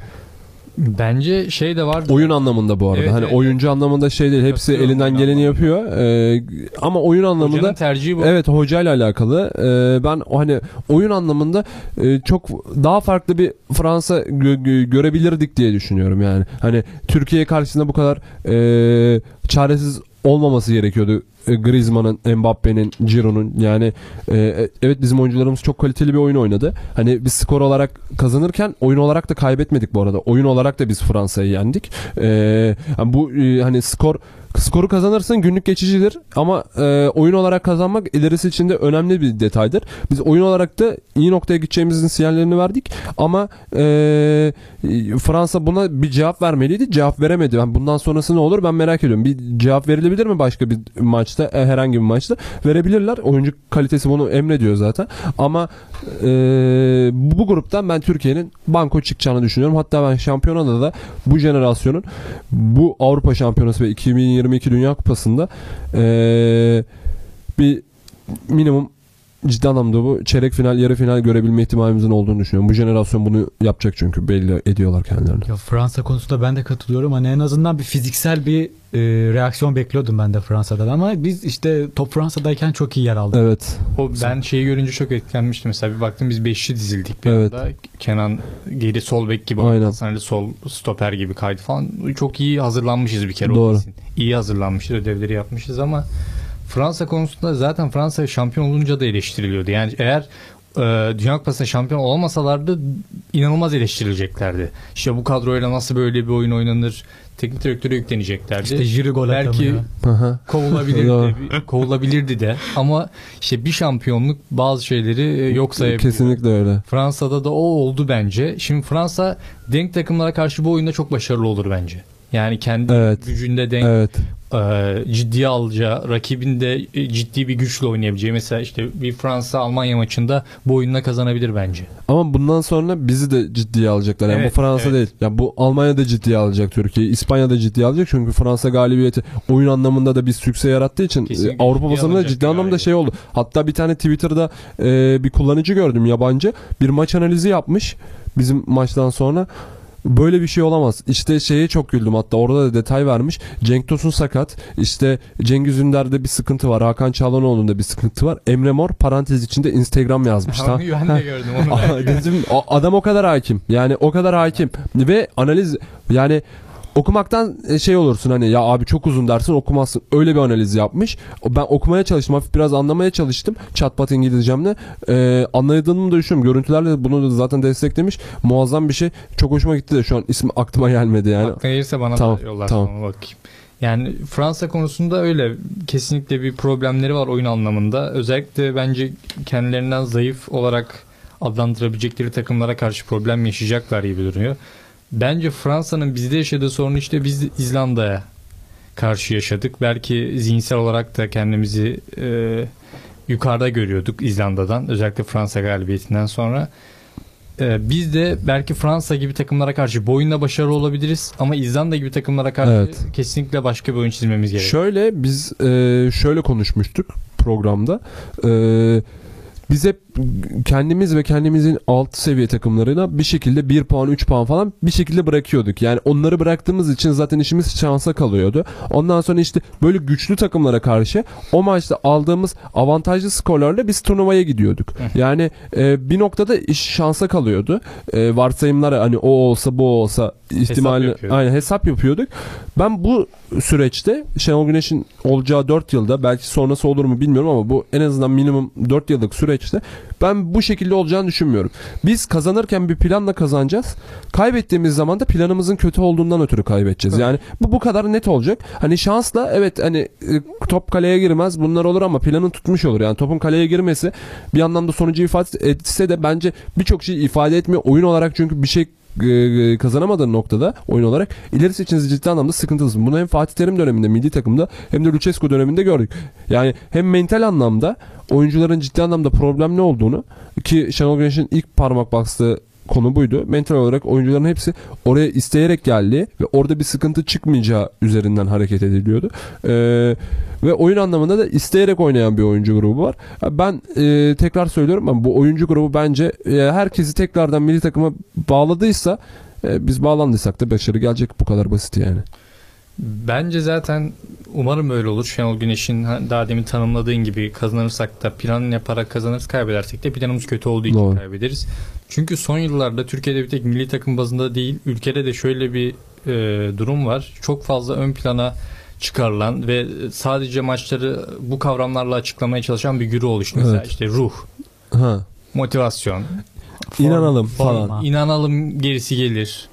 Bence şey de var. Oyun anlamında bu arada. Evet, hani evet, oyuncu anlamında şey değil. Hepsi Katılıyorum elinden geleni yapıyor. E, ama oyun anlamında Hocanın tercihi bu. Evet hocayla alakalı. Ee, ben hani oyun anlamında e, çok daha farklı bir Fransa gö- gö- görebilirdik diye düşünüyorum yani. Hani Türkiye karşısında bu kadar e, çaresiz olmaması gerekiyordu. E, Griezmann'ın, Mbappe'nin, Giroud'un yani e, evet bizim oyuncularımız çok kaliteli bir oyun oynadı. Hani biz skor olarak kazanırken oyun olarak da kaybetmedik bu arada. Oyun olarak da biz Fransa'yı yendik. E, yani bu e, hani skor skoru kazanırsın günlük geçicidir ama e, oyun olarak kazanmak ilerisi için de önemli bir detaydır. Biz oyun olarak da iyi noktaya gideceğimizin sinyallerini verdik ama e, Fransa buna bir cevap vermeliydi. Cevap veremedi. Yani bundan sonrası ne olur ben merak ediyorum. Bir cevap verilebilir mi başka bir maçta e, herhangi bir maçta? Verebilirler. Oyuncu kalitesi bunu emrediyor zaten. Ama e, bu, gruptan ben Türkiye'nin banko çıkacağını düşünüyorum. Hatta ben şampiyonada da bu jenerasyonun bu Avrupa Şampiyonası ve 2022 Dünya Kupası'nda e, bir minimum ciddi anlamda bu çeyrek final, yarı final görebilme ihtimalimizin olduğunu düşünüyorum. Bu jenerasyon bunu yapacak çünkü belli ediyorlar kendilerini. Ya Fransa konusunda ben de katılıyorum. Hani en azından bir fiziksel bir e, reaksiyon bekliyordum ben de Fransa'dan ama biz işte top Fransa'dayken çok iyi yer aldık. Evet. O ben şeyi görünce çok etkilenmiştim. Mesela bir baktım biz beşli dizildik bir Evet. anda. Kenan geri sol bek gibi Aynen. Ali sol stoper gibi kaydı falan. Çok iyi hazırlanmışız bir kere. Doğru. İyi hazırlanmışız, ödevleri yapmışız ama Fransa konusunda zaten Fransa şampiyon olunca da eleştiriliyordu. Yani eğer e, Dünya Kupası'nda şampiyon olmasalardı inanılmaz eleştirileceklerdi. İşte bu kadroyla nasıl böyle bir oyun oynanır? Teknik direktöre yükleneceklerdi. İşte Jiri gol Belki kovulabilirdi, kovulabilirdi de ama işte bir şampiyonluk bazı şeyleri e, yok sayabiliyor. Kesinlikle öyle. Fransa'da da o oldu bence. Şimdi Fransa denk takımlara karşı bu oyunda çok başarılı olur bence. Yani kendi Evet. gücünde denk Evet. e, ciddiye alacağı, rakibinde e, ciddi bir güçle oynayabileceği mesela işte bir Fransa Almanya maçında bu oyunla kazanabilir bence. Ama bundan sonra bizi de ciddiye alacaklar. Yani Evet, bu Fransa evet. değil. Ya bu Almanya da ciddiye alacak Türkiye'yi. İspanya da ciddiye alacak. Çünkü Fransa galibiyeti oyun anlamında da bir sükse yarattığı için Kesinlikle e, Avrupa ciddiye basınında ciddi anlamda şey oldu. Hatta bir tane Twitter'da e, bir kullanıcı gördüm yabancı. Bir maç analizi yapmış bizim maçtan sonra. Böyle bir şey olamaz. İşte şeye çok güldüm hatta orada da detay vermiş. Cenk Tosun sakat. İşte Cengiz Ünder'de bir sıkıntı var. Hakan Çalhanoğlu'nda bir sıkıntı var. Emre Mor parantez içinde Instagram yazmış. ben de gördüm onu. Dedim, adam o kadar hakim. Yani o kadar hakim. Ve analiz yani okumaktan e, şey olursun hani ya abi çok uzun dersin okumazsın. Öyle bir analiz yapmış. Ben okumaya çalıştım. Hafif biraz anlamaya çalıştım. Çatpat İngilizcemle. Ee, anladığımı da düşünüyorum. Görüntülerle bunu da zaten desteklemiş. Muazzam bir şey. Çok hoşuma gitti de şu an ismi aklıma gelmedi yani. Aklına gelirse bana Tamam, da yollarsın tamam. bakayım. Yani Fransa konusunda öyle. Kesinlikle bir problemleri var oyun anlamında. Özellikle bence kendilerinden zayıf olarak adlandırabilecekleri takımlara karşı problem yaşayacaklar gibi duruyor. Bence Fransa'nın bizde yaşadığı sorun işte biz İzlanda'ya karşı yaşadık. Belki zihinsel olarak da kendimizi e, yukarıda görüyorduk İzlanda'dan. Özellikle Fransa galibiyetinden sonra. E, biz de belki Fransa gibi takımlara karşı bu oyunda başarılı olabiliriz ama İzlanda gibi takımlara karşı Evet. kesinlikle başka bir oyun çizmemiz gerekiyor. Şöyle biz e, şöyle konuşmuştuk programda. E, biz hep kendimiz ve kendimizin alt seviye takımlarına bir şekilde 1 puan 3 puan falan bir şekilde bırakıyorduk. Yani onları bıraktığımız için zaten işimiz şansa kalıyordu. Ondan sonra işte böyle güçlü takımlara karşı o maçta aldığımız avantajlı skorlarla biz turnuvaya gidiyorduk. Yani e, bir noktada iş şansa kalıyordu. E, varsayımlar hani o olsa bu olsa ihtimali aynen hesap yapıyorduk. Ben bu süreçte Şenol Güneş'in olacağı 4 yılda belki sonrası olur mu bilmiyorum ama bu en azından minimum 4 yıllık süreçte ben bu şekilde olacağını düşünmüyorum. Biz kazanırken bir planla kazanacağız. Kaybettiğimiz zaman da planımızın kötü olduğundan ötürü kaybedeceğiz. Yani bu bu kadar net olacak. Hani şansla evet hani e, top kaleye girmez bunlar olur ama planın tutmuş olur. Yani topun kaleye girmesi bir anlamda sonucu ifade etse de bence birçok şey ifade etmiyor. Oyun olarak çünkü bir şey e, kazanamadığın noktada oyun olarak ilerisi için ciddi anlamda sıkıntılısın. Bunu hem Fatih Terim döneminde milli takımda hem de Lucescu döneminde gördük. Yani hem mental anlamda oyuncuların ciddi anlamda problemli olduğunu ki Şenol Güneş'in ilk parmak bastığı konu buydu. Mental olarak oyuncuların hepsi oraya isteyerek geldi ve orada bir sıkıntı çıkmayacağı üzerinden hareket ediliyordu. Ee, ve oyun anlamında da isteyerek oynayan bir oyuncu grubu var. Ben e, tekrar söylüyorum ama bu oyuncu grubu bence e, herkesi tekrardan milli takıma bağladıysa e, biz bağlandıysak da başarı gelecek bu kadar basit yani. Bence zaten umarım öyle olur. Şenol Güneş'in ha- daha demin tanımladığın gibi kazanırsak da plan yaparak kazanırız kaybedersek de planımız kötü olduğu için Doğru. kaybederiz. Çünkü son yıllarda Türkiye'de bir tek milli takım bazında değil ülkede de şöyle bir e, durum var. Çok fazla ön plana çıkarılan ve sadece maçları bu kavramlarla açıklamaya çalışan bir güruh oluştu. Mesela Evet. işte ruh, Ha. motivasyon, İnanalım forma. falan. inanalım gerisi gelir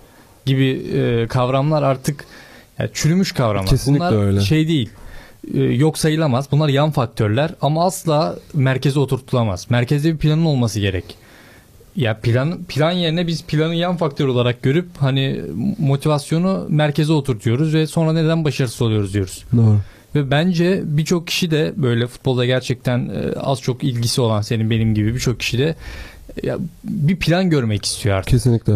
gibi e, kavramlar artık ya, çürümüş kavramlar. Kesinlikle Bunlar öyle. şey değil. e, yok sayılamaz. Bunlar yan faktörler ama asla merkeze oturtulamaz. Merkezde bir planın olması gerek. Ya plan plan yerine biz planı yan faktör olarak görüp hani motivasyonu merkeze oturtuyoruz ve sonra neden başarısız oluyoruz diyoruz. Doğru. Ve bence birçok kişi de böyle futbolda gerçekten e, az çok ilgisi olan senin benim gibi birçok kişi de ya, bir plan görmek istiyor artık. Kesinlikle.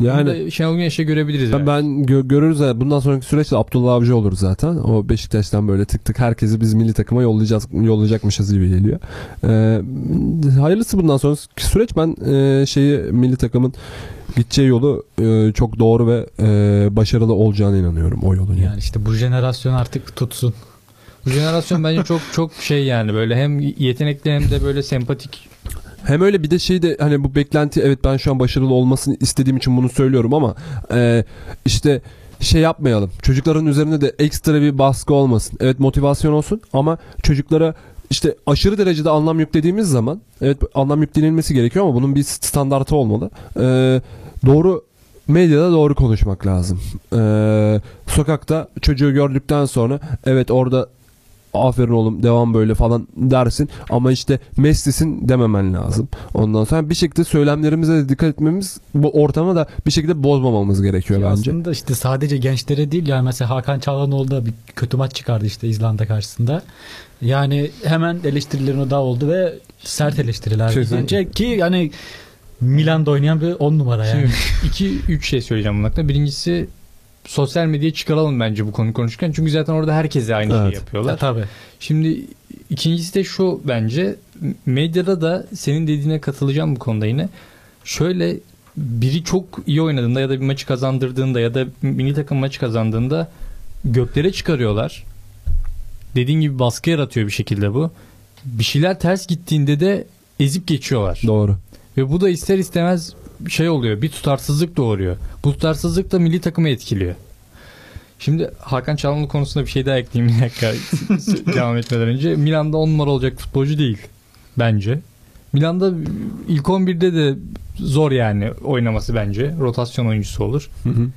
Yani Yani Şenol Güneş'e görebiliriz. Ben, ben gö- görürüz ya bundan sonraki süreçte Abdullah Avcı olur zaten. O Beşiktaş'tan böyle tık tık herkesi biz milli takıma yollayacağız yollayacakmışız gibi geliyor. Ee, hayırlısı bundan sonraki süreç ben e, şeyi milli takımın gideceği yolu e, çok doğru ve e, başarılı olacağına inanıyorum o yolun. Yani. Yani işte bu jenerasyon artık tutsun. Bu jenerasyon bence çok çok şey yani böyle hem yetenekli hem de böyle sempatik. Hem öyle bir de şey de hani bu beklenti evet ben şu an başarılı olmasını istediğim için bunu söylüyorum ama e, işte şey yapmayalım. Çocukların üzerinde de ekstra bir baskı olmasın. Evet motivasyon olsun ama çocuklara işte aşırı derecede anlam yüklediğimiz zaman evet anlam yüklenilmesi gerekiyor ama bunun bir standartı olmalı. E, doğru medyada doğru konuşmak lazım. E, sokakta çocuğu gördükten sonra evet orada aferin oğlum devam böyle falan dersin ama işte Messi'sin dememen lazım. Ondan sonra bir şekilde söylemlerimize de dikkat etmemiz bu ortamı da bir şekilde bozmamamız gerekiyor Ya bence. Aslında işte sadece gençlere değil yani mesela Hakan Çalhanoğlu da bir kötü maç çıkardı işte İzlanda karşısında. Yani hemen eleştirilerin odağı oldu ve sert eleştiriler Kesinlikle. bence ki yani Milan'da oynayan bir 10 numara yani. Şimdi iki üç şey söyleyeceğim hakkında. Birincisi sosyal medyaya çıkaralım bence bu konu konuşurken. Çünkü zaten orada herkese aynı Evet. şeyi Ya, yapıyorlar. tabii. Şimdi ikincisi de şu bence medyada da senin dediğine katılacağım bu konuda yine. Şöyle biri çok iyi oynadığında ya da bir maçı kazandırdığında ya da milli takım maçı kazandığında göklere çıkarıyorlar. Dediğin gibi baskı yaratıyor bir şekilde bu. Bir şeyler ters gittiğinde de ezip geçiyorlar. Doğru. Ve bu da ister istemez şey oluyor. Bir tutarsızlık doğuruyor. Bu tutarsızlık da milli takımı etkiliyor. Şimdi Hakan Çalhanoğlu konusunda bir şey daha ekleyeyim bir dakika devam etmeden önce. Milan'da 10 numara olacak futbolcu değil bence. Milan'da ilk 11'de de zor yani oynaması bence. Rotasyon oyuncusu olur. Hı hı.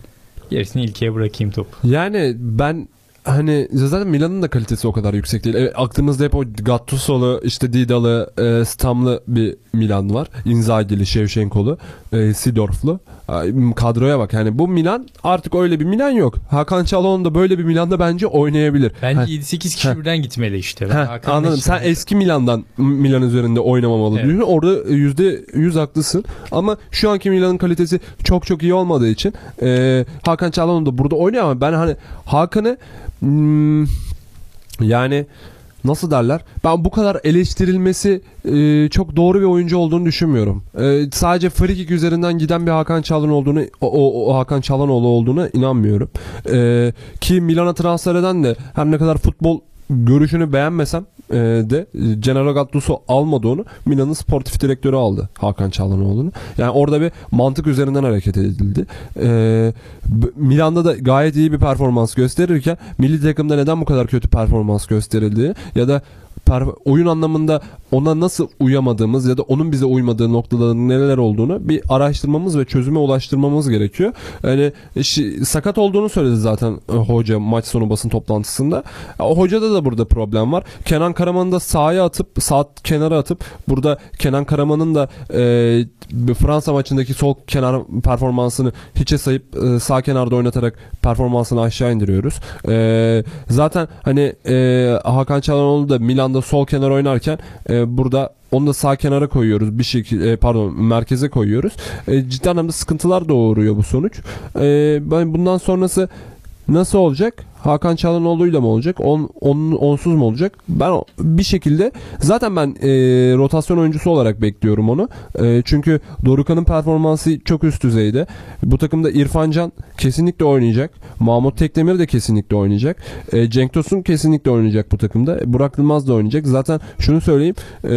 Gerisini ilkeye bırakayım top. Yani ben hani zaten Milan'ın da kalitesi o kadar yüksek değil. Evet, aklımızda hep o Gattuso'lu, işte Dida'lı, e, Stam'lı bir Milan var. Inzaghi'li, Shevchenko'lu, e, Sidorf'lu. Kadroya bak yani bu Milan artık öyle bir Milan yok. Hakan Çalhanoğlu da böyle bir Milanda bence oynayabilir. Bence Ha, 7-8 kişi Heh. birden gitmeli işte. Hakan'la anladım. hiç- Sen eski Milan'dan Milan üzerinde oynamamalı Evet. diyorsun. Orada yüzde yüz haklısın. Ama şu anki Milan'ın kalitesi çok çok iyi olmadığı için e, Hakan Çalhanoğlu da burada oynuyor ama ben hani Hakan'ı hmm, yani nasıl derler? Ben bu kadar eleştirilmesi e, çok doğru bir oyuncu olduğunu düşünmüyorum. E, sadece frikik üzerinden giden bir Hakan Çalhanoğlu olduğunu o, o, o Hakan Çalhanoğlu olduğuna inanmıyorum. E, ki Milan'a transfer eden de her ne kadar futbol görüşünü beğenmesem e, de Gennaro Gattuso almadı onu. Milan'ın sportif direktörü aldı Hakan Çalhanoğlu'nu. Yani orada bir mantık üzerinden hareket edildi. E, Milan'da da gayet iyi bir performans gösterirken milli takımda neden bu kadar kötü performans gösterildiği ya da oyun anlamında ona nasıl uyamadığımız ya da onun bize uymadığı noktaların neler olduğunu bir araştırmamız ve çözüme ulaştırmamız gerekiyor. Yani şi- sakat olduğunu söyledi zaten e, hoca maç sonu basın toplantısında. Ya, O hocada da burada problem var. Kenan Karaman'ı da sahaya atıp sağ kenara atıp burada Kenan Karaman'ın da e, Fransa maçındaki sol kenar performansını hiçe sayıp e, sağ kenarda oynatarak performansını aşağı indiriyoruz. E, zaten hani e, Hakan Çalhanoğlu da Milan'da sol kenar oynarken e, burada onu da sağ kenara koyuyoruz bir şekilde pardon merkeze koyuyoruz. E, ciddi anlamda sıkıntılar doğuruyor bu sonuç. E, ben bundan sonrası nasıl olacak? Hakan Çalhanoğlu'yla mı olacak? On, on, onsuz mu olacak? Ben bir şekilde zaten ben e, rotasyon oyuncusu olarak bekliyorum onu. E, çünkü Dorukhan'ın performansı çok üst düzeyde. Bu takımda İrfan Can kesinlikle oynayacak. Mahmut Tekdemir de kesinlikle oynayacak. E, Cenk Tosun kesinlikle oynayacak bu takımda. Burak Yılmaz da oynayacak. Zaten şunu söyleyeyim. E,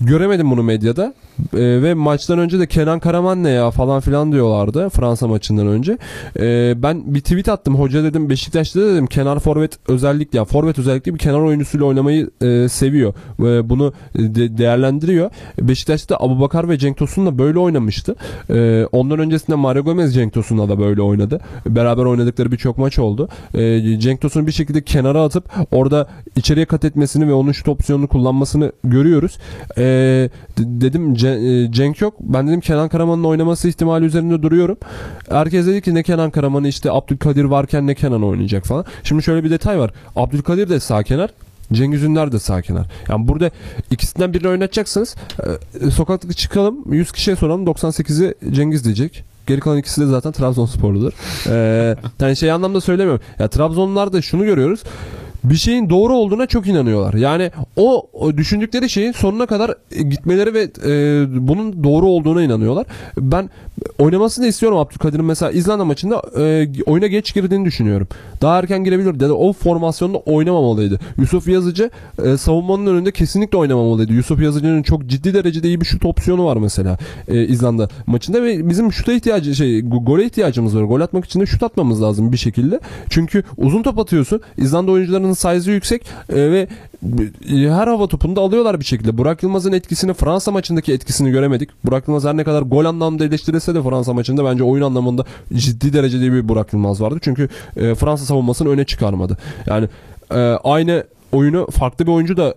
göremedim bunu medyada. E, ve maçtan önce de Kenan Karaman ne ya falan filan diyorlardı Fransa maçından önce. E, ben bir tweet attım. Hoca dedim Beşiktaş'ta da dedim kenar forvet özellikle ya forvet özellikle bir kenar oyuncusuyla oynamayı e, seviyor. Ve bunu de- değerlendiriyor. Beşiktaş'ta Abubakar ve Cenk Tosun da böyle oynamıştı. E, ondan öncesinde Mario Gomez Cenk Tosun'la da böyle oynadı. Beraber oynadıkları birçok maç oldu. E, Cenk Tosun'u bir şekilde kenara atıp orada içeriye kat etmesini ve onun şut opsiyonunu kullanmasını görüyoruz. E, dedim e, Cenk yok. Ben dedim Kenan Karaman'ın oynaması ihtimali üzerinde duruyorum. Herkes dedi ki ne Kenan Karaman'ı işte Abdülkadir varken ne Kenan oynayacak falan. Şimdi şöyle bir detay var. Abdülkadir de sağ kenar. Cengiz Ünder de sağ kenar. Yani burada ikisinden birini oynatacaksınız. E, sokakta çıkalım 100 kişiye soralım 98'i Cengiz diyecek. Geri kalan ikisi de zaten Trabzonsporludur. Ee, yani şey anlamda söylemiyorum. Ya Trabzonlular da şunu görüyoruz. Bir şeyin doğru olduğuna çok inanıyorlar. Yani o, o düşündükleri şeyin sonuna kadar e, gitmeleri ve e, bunun doğru olduğuna inanıyorlar. Ben oynamasını istiyorum Abdülkadir'in mesela İzlanda maçında e, oyuna geç girdiğini düşünüyorum. Daha erken girebilirdi. Ya da o formasyonda oynamamalıydı. Yusuf Yazıcı e, savunmanın önünde kesinlikle oynamamalıydı. Yusuf Yazıcı'nın çok ciddi derecede iyi bir şut opsiyonu var mesela e, İzlanda maçında ve bizim şuta ihtiyacı şey go- gole ihtiyacımız var. Gol atmak için de şut atmamız lazım bir şekilde. Çünkü uzun top atıyorsun. İzlanda oyuncularının size'ı yüksek e, ve e, her hava topunu da alıyorlar bir şekilde. Burak Yılmaz'ın etkisini Fransa maçındaki etkisini göremedik. Burak Yılmaz her ne kadar gol anlamında eleştirilse de Fransa maçında bence oyun anlamında ciddi derecede bir Burak Yılmaz vardı. Çünkü e, Fransa savunmasını öne çıkarmadı. Yani aynı oyunu farklı bir oyuncu da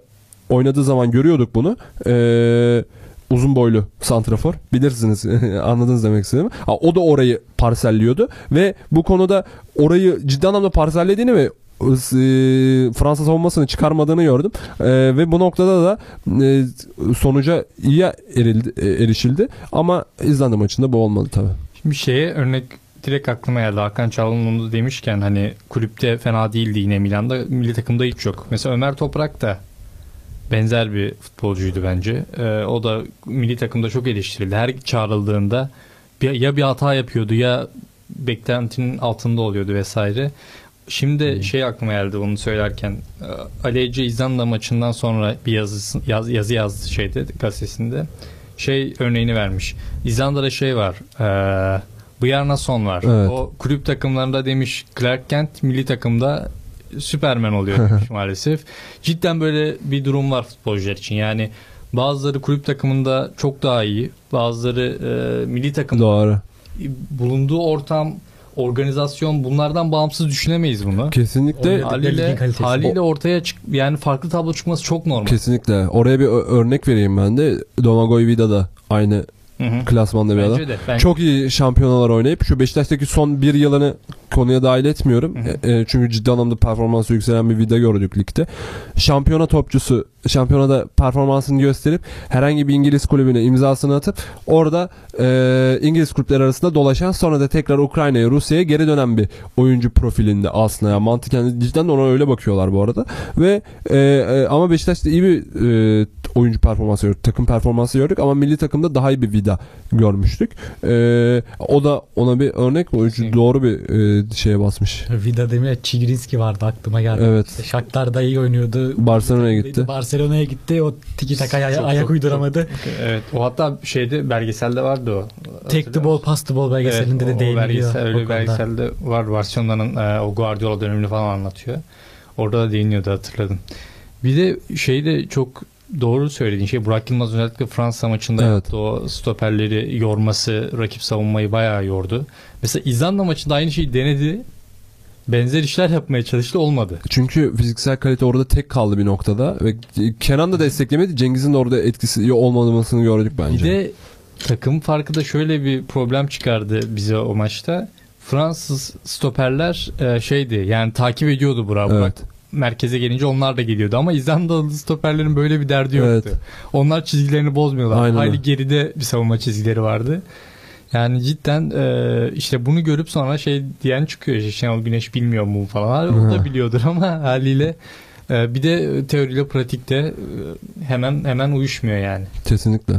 oynadığı zaman görüyorduk bunu. Eee uzun boylu santrafor. Bilirsiniz anladınız demek istediğimi. Ha, o da orayı parselliyordu ve bu konuda orayı ciddi anlamda parsellediğini ve Fransa savunmasını çıkarmadığını gördüm. E, ve bu noktada da e, sonuca iyi erildi, e, erişildi. Ama İzlanda maçında bu olmadı tabii. Bir şeye örnek direkt aklıma geldi. Hakan Çalhanoğlu demişken hani kulüpte fena değildi yine Milan'da. Milli takımda hiç yok. Mesela Ömer Toprak da benzer bir futbolcuydu bence. Ee, o da milli takımda çok eleştirildi. Her çağrıldığında bir, ya bir hata yapıyordu ya beklentinin altında oluyordu vesaire. Şimdi şey aklıma geldi onu söylerken e, Ali Ece İzlanda maçından sonra bir yazı, yaz, yazı yazdı şeyde gazetesinde. Şey örneğini vermiş. İzlanda'da şey var. E, Bjarnason var. Evet. O kulüp takımlarında demiş Clark Kent milli takımda Süpermen oluyor demiş maalesef. Cidden böyle bir durum var futbolcular için. Yani bazıları kulüp takımında çok daha iyi. Bazıları e, milli takımda Doğru. bulunduğu ortam, organizasyon bunlardan bağımsız düşünemeyiz bunu. Kesinlikle Haliyle, haliyle ortaya çık yani farklı tablo çıkması çok normal. kesinlikle. Oraya bir örnek vereyim ben de. Domagoj Vida da aynı Hı hı. klasmanda bir adam. Bence de. Bence Çok iyi şampiyonalar oynayıp şu Beşiktaş'taki son bir yılını konuya dahil etmiyorum. Hı hı. E, e, çünkü ciddi anlamda performansı yükselen bir vida gördük ligde. Şampiyona topçusu şampiyonada performansını gösterip herhangi bir İngiliz kulübüne imzasını atıp orada e, İngiliz kulüpleri arasında dolaşan sonra da tekrar Ukrayna'ya Rusya'ya geri dönen bir oyuncu profilinde aslında. Yani mantıken cidden de ona öyle bakıyorlar bu arada. Ve e, e, ama Beşiktaş'ta iyi bir e, oyuncu performansı gördük. Takım performansı gördük ama milli takımda daha iyi bir vida görmüştük. E, o da ona bir örnek oyuncu doğru bir e, şeye basmış. Vida Demir Çigrinski vardı aklıma geldi. Evet. İşte Shakhtar'da iyi oynuyordu. Barcelona'ya gitti. Barcelona'ya gitti. O tiki taka çok, ayak çok. uyduramadı. Evet. O hatta şeyde belgeselde vardı o. Take the ball, pass the ball belgeselinde Evet, de o- değiniliyor. belgesel, öyle bir belgeselde var. Barcelona'nın e, o Guardiola dönemini falan anlatıyor. Orada da değiniyordu hatırladım. Bir de şey de çok doğru söylediğin şey Burak Yılmaz özellikle Fransa maçında Evet. o stoperleri yorması, rakip savunmayı bayağı yordu. Mesela İzlanda maçında aynı şeyi denedi. Benzer işler yapmaya çalıştı olmadı. Çünkü fiziksel kalite orada tek kaldı bir noktada ve Kenan da desteklemedi. Cengiz'in de orada etkisi olmamasını gördük bence. Bir de takım farkı da şöyle bir problem çıkardı bize o maçta. Fransız stoperler e, şeydi yani takip ediyordu Burak. Evet. Burak merkeze gelince onlar da geliyordu ama İzlandalı stoperlerin böyle bir derdi yoktu. Evet. Onlar çizgilerini bozmuyorlar. Aynen Hayli geride bir savunma çizgileri vardı. Yani cidden e, işte bunu görüp sonra şey diyen çıkıyor. işte Şenol Güneş bilmiyor mu falan. O da biliyordur ama haliyle e, bir de teoriyle pratikte e, hemen hemen uyuşmuyor yani. Kesinlikle.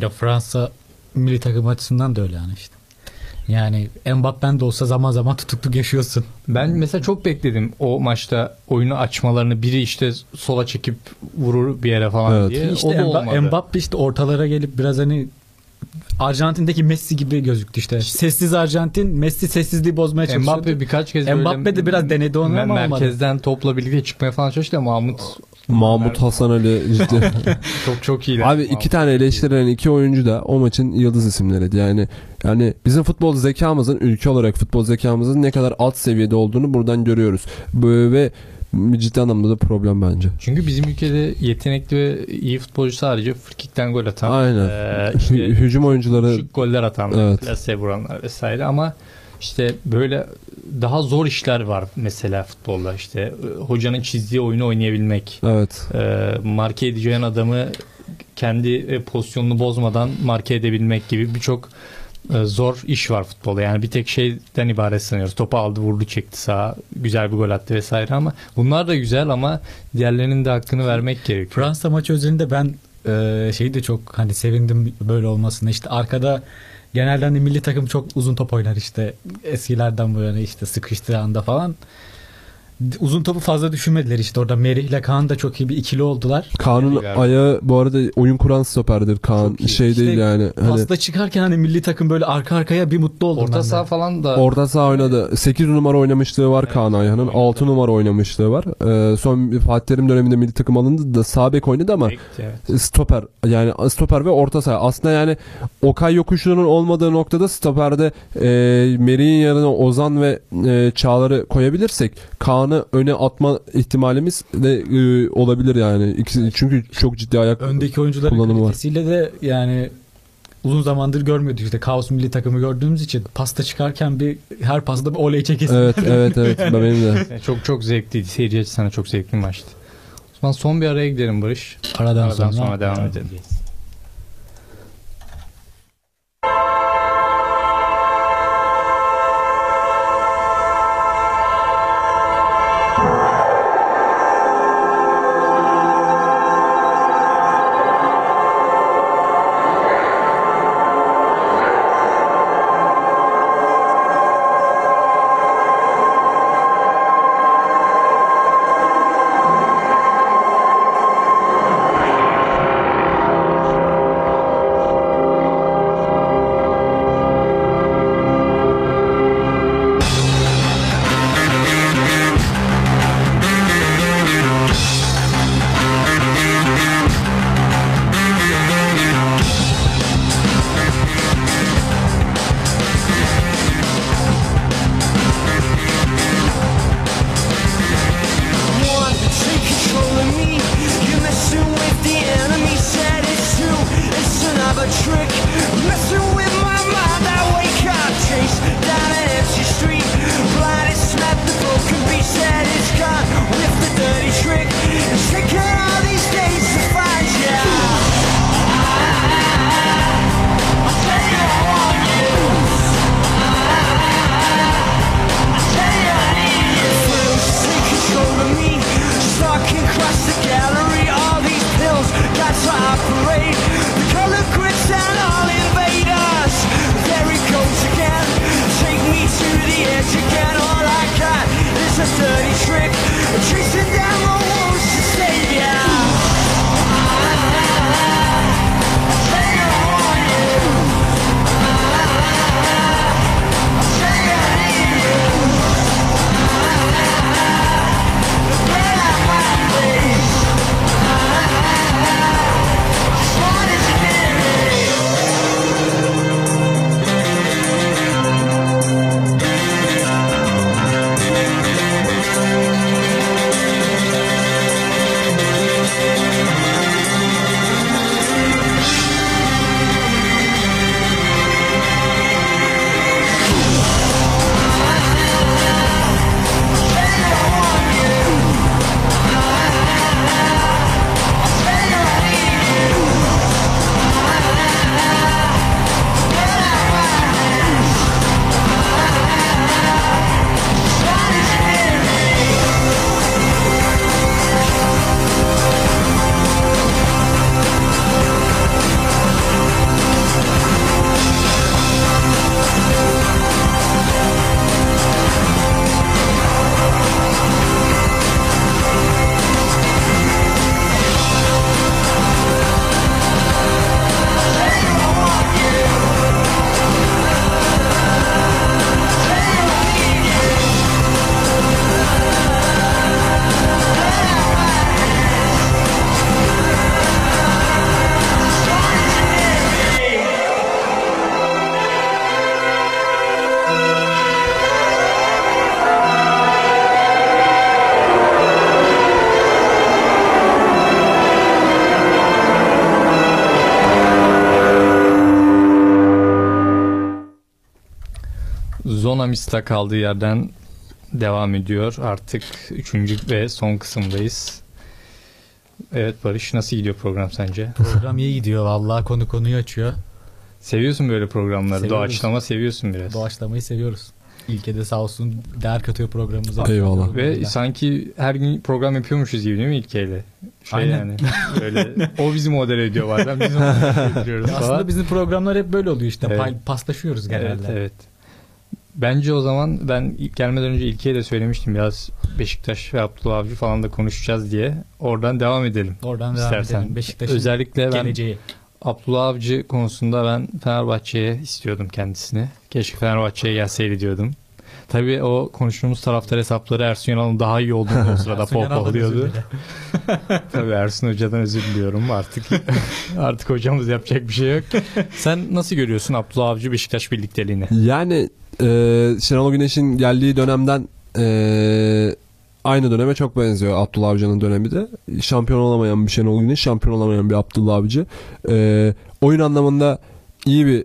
Ya Fransa milli takım açısından da öyle yani işte. Yani Mbappe'n de olsa zaman zaman tutukluk yaşıyorsun. Ben mesela çok bekledim o maçta oyunu açmalarını. Biri işte sola çekip vurur bir yere falan Evet. diye. o İşte da Mba- olmadı. Mbappe işte ortalara gelip biraz hani Arjantin'deki Messi gibi gözüktü işte. Sessiz Arjantin, Messi sessizliği bozmaya çalışıyordu. Mbappe birkaç kez Mbappe de biraz denedi onu ama olmadı. merkezden topla birlikte çıkmaya falan çalıştı ama Mahmut Mahmut Hasan Ali ciddi. çok çok iyi. Abi iki tane eleştirilen iki oyuncu da o maçın yıldız isimleriydi. Yani yani bizim futbol zekamızın ülke olarak futbol zekamızın ne kadar alt seviyede olduğunu buradan görüyoruz. Böyle ve ciddi anlamda da problem bence. Çünkü bizim ülkede yetenekli ve iyi futbolcu sadece frikikten gol atan. Aynen. eee, işte Hü- Hücum oyuncuları küçük goller atan. Evet. Plase vuranlar vesaire ama işte böyle daha zor işler var mesela futbolda. İşte e, hocanın çizdiği oyunu oynayabilmek. evet. e, marke edeceğin adamı kendi e, pozisyonunu bozmadan marke edebilmek gibi birçok e, zor iş var futbolda. Yani bir tek şeyden ibaret sanıyoruz. Topu aldı, vurdu, çekti sağa, güzel bir gol attı vesaire ama bunlar da güzel ama diğerlerinin de hakkını vermek gerekiyor. Fransa maçı özelinde ben e, şeyi de çok hani sevindim böyle olmasına. İşte arkada genelde hani milli takım çok uzun top oynar işte eskilerden bu yana işte sıkıştığı anda falan. Uzun topu fazla düşünmediler işte orada Merih ile Kaan da çok iyi bir ikili oldular. Kaan'ın Ileride. ayağı bu arada oyun kuran stoperdir Kaan. Şey İşte değil yani. Hani Pasta çıkarken hani milli takım böyle arka arkaya bir mutlu oldum ben Orta saha falan da Orta saha oynadı. 8 numara oynamışlığı var Kaan Ayhan'ın. oynadı. 6 numara oynamışlığı var. Ee, son Fatih Terim döneminde milli takım alındı da sağ bek oynadı ama evet. stoper yani stoper ve orta saha. Aslında yani Okay yokuşunun olmadığı noktada stoperde e, Meri'nin yerine Ozan ve e, Çağlar'ı koyabilirsek Kaan'ı öne atma ihtimalimiz de e, olabilir yani. İkisi, çünkü çok ciddi ayak Öndeki oyuncuların kullanımı var. kalitesiyle de yani uzun zamandır görmüyorduk işte Kaos milli takımı gördüğümüz için pasta çıkarken bir her pasta bir oley çekesin. Evet evet evet ben benim de. Yani çok çok zevkliydi. Seyirci açısından çok zevkli bir maçtı. O zaman son bir araya gidelim Barış. Aradan, Aradan sonra, sonra devam edelim. Donamis'ta kaldığı yerden devam ediyor. Artık üçüncü ve son kısımdayız. Evet Barış nasıl gidiyor program sence? Program iyi gidiyor vallahi konu konuyu açıyor. Seviyorsun böyle programları. Seviyoruz. Doğaçlama seviyorsun biraz. Doğaçlamayı seviyoruz. İlkede sağ olsun değer katıyor programımıza. Eyvallah. Ve sanki her gün program yapıyormuşuz gibi değil mi İlke'yle? Şey Aynen. yani. Böyle, o bizi model ediyor bazen. Biz onu model ediyoruz. Aslında bizim programlar hep böyle oluyor işte. Evet. Pay- paslaşıyoruz genelde. Evet, evet. Bence o zaman ben gelmeden önce İlke'ye de söylemiştim biraz Beşiktaş ve Abdullah Avcı falan da konuşacağız diye. Oradan devam edelim. Oradan devam İstersen. edelim. Beşiktaş'ın Özellikle ben geleceği. Abdullah Avcı konusunda ben Fenerbahçe'ye istiyordum kendisini. Keşke Fenerbahçe'ye gelseydi diyordum. Tabii o konuştuğumuz taraftar hesapları Ersun Yanal'ın daha iyi olduğunu o sırada pohpohluyordu. Tabii Ersun Hoca'dan özür diliyorum artık. artık hocamız yapacak bir şey yok. Sen nasıl görüyorsun Abdullah Avcı Beşiktaş birlikteliğini? Yani e, Şenol Güneş'in geldiği dönemden e, aynı döneme çok benziyor Abdullah Avcı'nın dönemi de. Şampiyon olamayan bir Şenol Güneş, şampiyon olamayan bir Abdullah Avcı. E, oyun anlamında iyi bir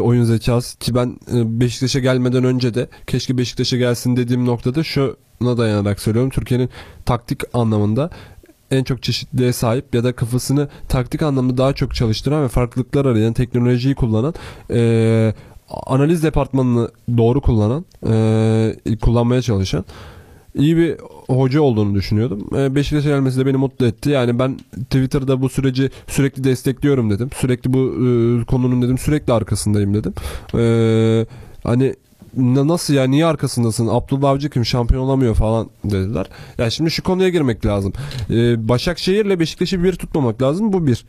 oyun zekası ki ben e, Beşiktaş'a gelmeden önce de keşke Beşiktaş'a gelsin dediğim noktada şuna dayanarak söylüyorum. Türkiye'nin taktik anlamında en çok çeşitliliğe sahip ya da kafasını taktik anlamda daha çok çalıştıran ve farklılıklar arayan teknolojiyi kullanan e, analiz departmanını doğru kullanan e, kullanmaya çalışan iyi bir hoca olduğunu düşünüyordum. E, Beşiktaş'a gelmesi de beni mutlu etti. Yani ben Twitter'da bu süreci sürekli destekliyorum dedim. Sürekli bu e, konunun dedim sürekli arkasındayım dedim. E, hani na- nasıl ya niye arkasındasın? Abdullah Avcı kim şampiyon olamıyor falan dediler. Ya şimdi şu konuya girmek lazım. E, Başakşehir'le Beşiktaş'ı bir tutmamak lazım. Bu bir.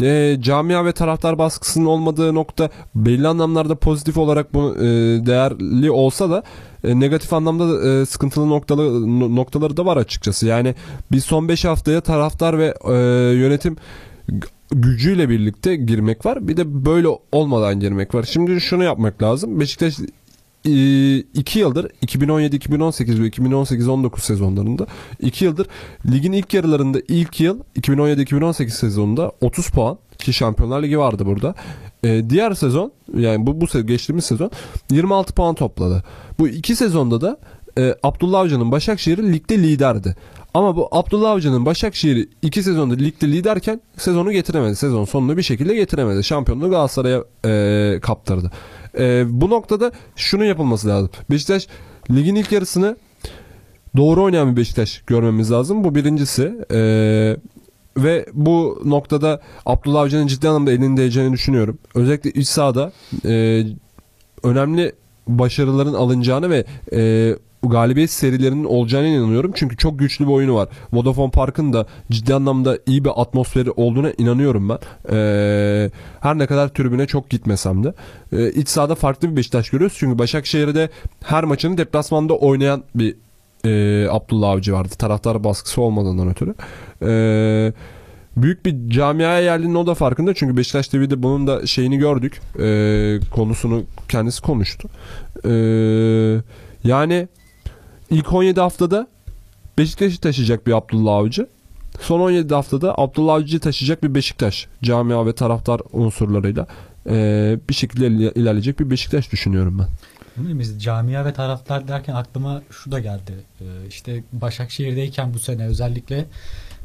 E, camia ve taraftar baskısının olmadığı nokta belli anlamlarda pozitif olarak bu e, değerli olsa da e, negatif anlamda da, e, sıkıntılı noktalı, no- noktaları da var açıkçası. Yani biz son 5 haftaya taraftar ve e, yönetim gücüyle birlikte girmek var. Bir de böyle olmadan girmek var. Şimdi şunu yapmak lazım. Beşiktaş 2 yıldır 2017-2018 ve 2018-19 sezonlarında 2 yıldır ligin ilk yarılarında ilk yıl 2017-2018 sezonunda 30 puan ki Şampiyonlar Ligi vardı burada. Ee, diğer sezon yani bu bu geçtiğimiz sezon 26 puan topladı. Bu iki sezonda da e, Abdullah Avcı'nın Başakşehir'i ligde liderdi. Ama bu Abdullah Avcı'nın Başakşehir'i iki sezonda ligde liderken sezonu getiremedi. Sezon sonunu bir şekilde getiremedi. Şampiyonluğu Galatasaray'a e, kaptırdı. E, bu noktada şunu yapılması lazım. Beşiktaş ligin ilk yarısını doğru oynayan bir Beşiktaş görmemiz lazım. Bu birincisi. E, ve bu noktada Abdullah Avcı'nın ciddi anlamda elinin değeceğini düşünüyorum. Özellikle iç sahada e, önemli başarıların alınacağını ve e, galibiyet serilerinin olacağına inanıyorum. Çünkü çok güçlü bir oyunu var. Vodafone Park'ın da ciddi anlamda iyi bir atmosferi olduğuna inanıyorum ben. E, her ne kadar tribüne çok gitmesem de. E, iç sahada farklı bir Beşiktaş görüyoruz. Çünkü Başakşehir'de her maçını deplasmanda oynayan bir e, Abdullah Avcı vardı. Taraftar baskısı olmadığından ötürü. E, büyük bir camiaya geldiğinin o da farkında. Çünkü Beşiktaş TV'de bunun da şeyini gördük. E, konusunu kendisi konuştu. E, yani ilk 17 haftada Beşiktaş'ı taşıyacak bir Abdullah Avcı. Son 17 haftada Abdullah Avcı'yı taşıyacak bir Beşiktaş. Camia ve taraftar unsurlarıyla e, bir şekilde il- ilerleyecek bir Beşiktaş düşünüyorum ben. Biz camia ve taraftar derken aklıma şu da geldi. Ee, işte Başakşehir'deyken bu sene özellikle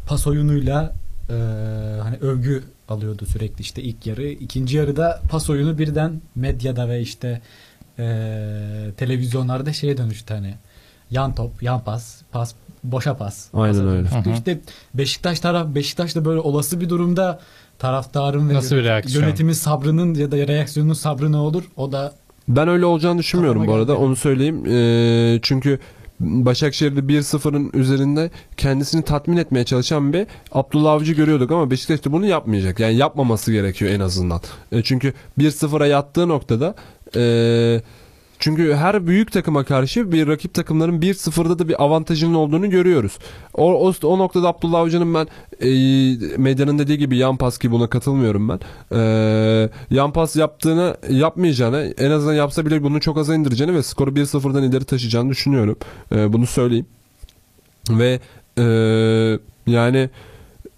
pas oyunuyla e, hani övgü alıyordu sürekli işte ilk yarı. ikinci yarıda pas oyunu birden medyada ve işte e, televizyonlarda şeye dönüştü hani yan top, yan pas, pas, boşa pas. Aynen Pasa öyle. Hı hı. İşte Beşiktaş taraf Beşiktaş'ta böyle olası bir durumda taraftarın ve Nasıl bir reaksiyon? yönetimin sabrının ya da reaksiyonun sabrı ne olur? O da Ben öyle olacağını düşünmüyorum bu arada. geldi. Onu söyleyeyim. Ee, çünkü Başakşehir'de 1-0'ın üzerinde kendisini tatmin etmeye çalışan bir Abdullah Avcı görüyorduk ama Beşiktaş da bunu yapmayacak. Yani yapmaması gerekiyor en azından. E, çünkü 1-0'a yattığı noktada e, çünkü her büyük takıma karşı bir rakip takımların 1-0'da da bir avantajının olduğunu görüyoruz. O, o, o noktada Abdullah Avcı'nın ben e, medyanın dediği gibi yan pas ki buna katılmıyorum ben. E, yan pas yaptığını yapmayacağını en azından yapsa bile bunu çok aza indireceğini ve skoru 1-0'dan ileri taşıyacağını düşünüyorum. E, bunu söyleyeyim. Ve e, yani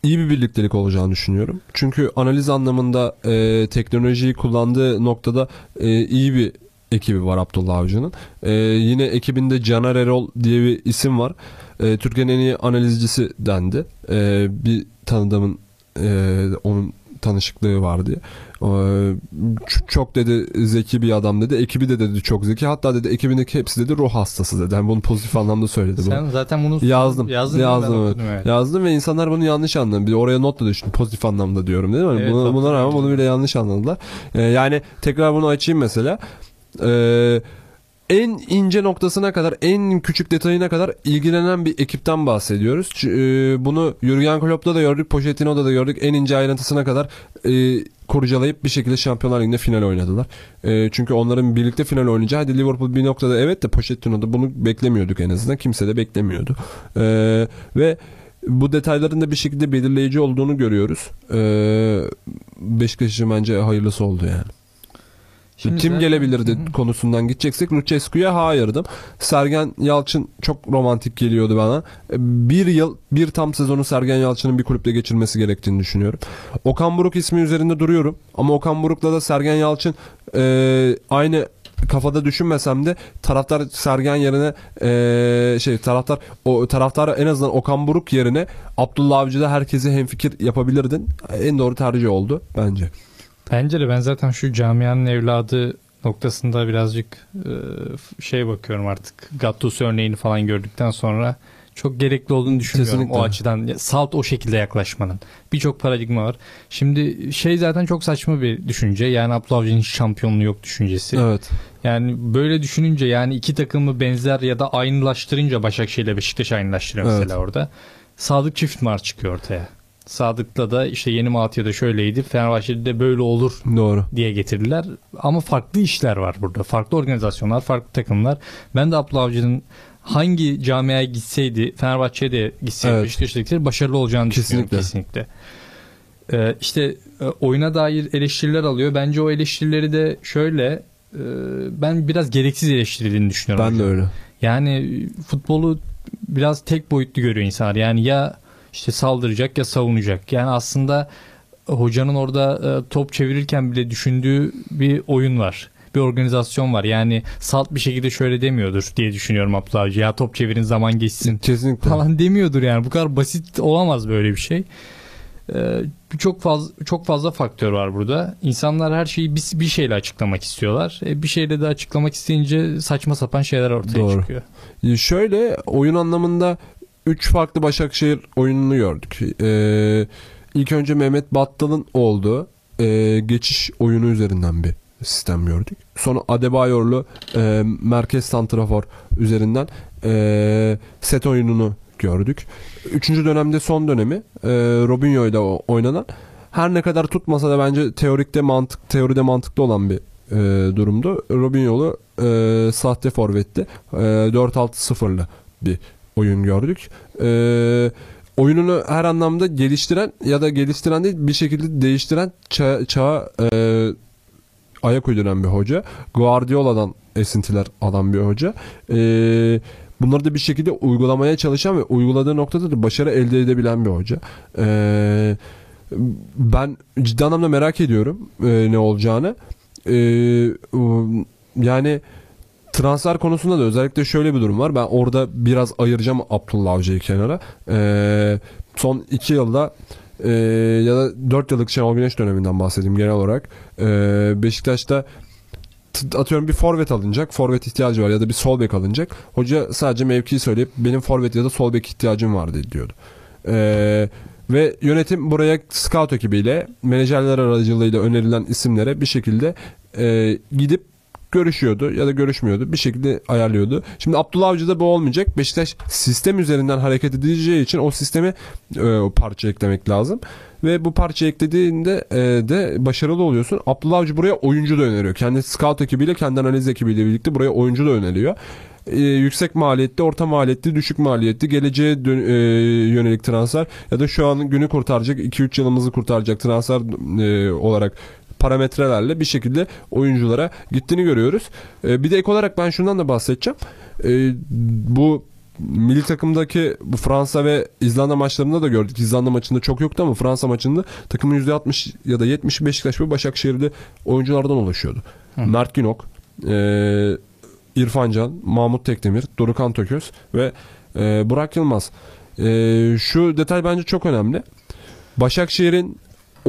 iyi bir birliktelik olacağını düşünüyorum. Çünkü analiz anlamında e, teknolojiyi kullandığı noktada e, iyi bir ekibi var Abdullah Avcı'nın. Ee, yine ekibinde Caner Erol diye bir isim var. Ee, Türkiye'nin en iyi analizcisi dendi. Ee, bir tanıdığımın e, onun tanışıklığı var diye. Ee, çok dedi zeki bir adam dedi. Ekibi de dedi çok zeki. Hatta dedi ekibindeki hepsi dedi ruh hastası dedi. Yani bunu pozitif anlamda söyledi. Sen zaten bunu Yazdım. yazdın yazdım. evet. evet. Yazdım ve insanlar bunu yanlış anladı. Bir oraya not da düştüm. Pozitif anlamda diyorum değil mi? Evet, buna, buna rağmen bunu bile yanlış anladılar. Ee, yani tekrar bunu açayım mesela. Ee, en ince noktasına kadar, en küçük detayına kadar ilgilenen bir ekipten bahsediyoruz. E, bunu Jurgen Klopp'ta da gördük, Pochettino'da da gördük. En ince ayrıntısına kadar e, kurcalayıp bir şekilde Şampiyonlar Ligi'nde final oynadılar. E, çünkü onların birlikte final oynayacağı, hadi Liverpool bir noktada evet de Pochettino'da bunu beklemiyorduk en azından. Kimse de beklemiyordu. E, ve bu detayların da bir şekilde belirleyici olduğunu görüyoruz. E, Beşiktaş için bence hayırlısı oldu yani. Şimdi Kim zaten- gelebilirdi Hı hı. konusundan gideceksek Lucescu'ya hayırdım. Sergen Yalçın çok romantik geliyordu bana. Bir yıl, bir tam sezonu Sergen Yalçın'ın bir kulüpte geçirmesi gerektiğini düşünüyorum. Okan Buruk ismi üzerinde duruyorum. Ama Okan Buruk'la da Sergen Yalçın e, aynı kafada düşünmesem de taraftar Sergen yerine e, şey taraftar o taraftar en azından Okan Buruk yerine Abdullah Avcı'da herkesi hemfikir yapabilirdin. En doğru tercih oldu bence. Bence de ben zaten şu camianın evladı noktasında birazcık e, şey bakıyorum artık. Gattuso örneğini falan gördükten sonra çok gerekli olduğunu düşünmüyorum Kesinlikle. o açıdan. Salt o şekilde yaklaşmanın. Birçok paradigma var. Şimdi şey zaten çok saçma bir düşünce. Yani Abdullah Avcı'nın şampiyonluğu yok düşüncesi. Evet. Yani böyle düşününce yani iki takımı benzer ya da aynılaştırınca Başakşehir ile Beşiktaş aynılaştırıyor Evet. mesela orada. Sadık çift mar çıkıyor ortaya. Sadık'la da işte yeni Malatya'da şöyleydi. Fenerbahçe'de de böyle olur Doğru. diye getirdiler. Ama farklı işler var burada. Farklı organizasyonlar, farklı takımlar. Ben de Abdullah Avcı'nın hangi camiaya gitseydi, Fenerbahçe'ye de gitseydi, Evet. Beşiktaş'a gitseydi başarılı olacağını Kesinlikle. düşünüyorum kesinlikle. Ee, işte e, oyuna dair eleştiriler alıyor. Bence o eleştirileri de şöyle e, ben biraz gereksiz eleştirildiğini düşünüyorum. Ben de hocam. öyle. Yani futbolu biraz tek boyutlu görüyor insanlar. Yani ya işte saldıracak ya savunacak. Yani aslında hocanın orada e, top çevirirken bile düşündüğü bir oyun var. Bir organizasyon var. Yani salt bir şekilde şöyle demiyordur diye düşünüyorum Abdullah Avcı. Ya top çevirin zaman geçsin Kesinlikle. falan demiyordur yani. Bu kadar basit olamaz böyle bir şey. Ee, çok fazla çok fazla faktör var burada. İnsanlar her şeyi bir, bir şeyle açıklamak istiyorlar. E, bir şeyle de açıklamak isteyince saçma sapan şeyler ortaya Doğru. çıkıyor. Şöyle oyun anlamında 3 farklı Başakşehir oyununu gördük. Ee, ilk önce Mehmet Battal'ın olduğu e, geçiş oyunu üzerinden bir sistem gördük. Sonra Adebayorlu e, merkez santrafor üzerinden e, set oyununu gördük. Üçüncü dönemde son dönemi e, Robinho ile oynanan her ne kadar tutmasa da bence teorikte mantık teoride mantıklı olan bir e, durumdu. Robinho'lu e, sahte forvetti. E, 4-6-0'lı bir oyun gördük. E, oyununu her anlamda geliştiren ya da geliştiren değil bir şekilde değiştiren ça- çağa e, ayak uyduran bir hoca. Guardiola'dan esintiler alan bir hoca. E, bunları da bir şekilde uygulamaya çalışan ve uyguladığı noktada da başarı elde edebilen bir hoca. E, ben ciddi anlamda merak ediyorum e, ne olacağını. E, yani transfer konusunda da özellikle şöyle bir durum var. Ben orada biraz ayıracağım Abdullah Avcı'yı kenara. E, son iki yılda e, ya da 4 yıllık Şenol Güneş döneminden bahsedeyim genel olarak. E, Beşiktaş'ta atıyorum bir forvet alınacak. Forvet ihtiyacı var ya da bir sol bek alınacak. Hoca sadece mevkiyi söyleyip benim forvet ya da sol bek ihtiyacım vardı diyordu. E, ve yönetim buraya scout ekibiyle menajerler aracılığıyla önerilen isimlere bir şekilde e, gidip görüşüyordu ya da görüşmüyordu. Bir şekilde ayarlıyordu. Şimdi Abdullah Avcı'da bu olmayacak. Beşiktaş sistem üzerinden hareket edileceği için o sisteme e, o parça eklemek lazım. Ve bu parça eklediğinde e, de başarılı oluyorsun. Abdullah Avcı buraya oyuncu da öneriyor. Kendi scout ekibiyle, kendi analiz ekibiyle birlikte buraya oyuncu da öneriyor. E, yüksek maliyetli, orta maliyetli, düşük maliyetli, geleceğe dön- e, yönelik transfer ya da şu an günü kurtaracak, 2-3 yılımızı kurtaracak transfer e, olarak parametrelerle bir şekilde oyunculara gittiğini görüyoruz. E, bir de ek olarak ben şundan da bahsedeceğim. E, bu milli takımdaki bu Fransa ve İzlanda maçlarında da gördük. İzlanda maçında çok yoktu ama Fransa maçında takımın %60 ya da 70 Beşiktaş ve Başakşehir'de oyunculardan oluşuyordu. Hı. Mert Günok, Ee, İrfan Can, Mahmut Tekdemir, Dorukan Tököz ve e, Burak Yılmaz. Ee, şu detay bence çok önemli. Başakşehir'in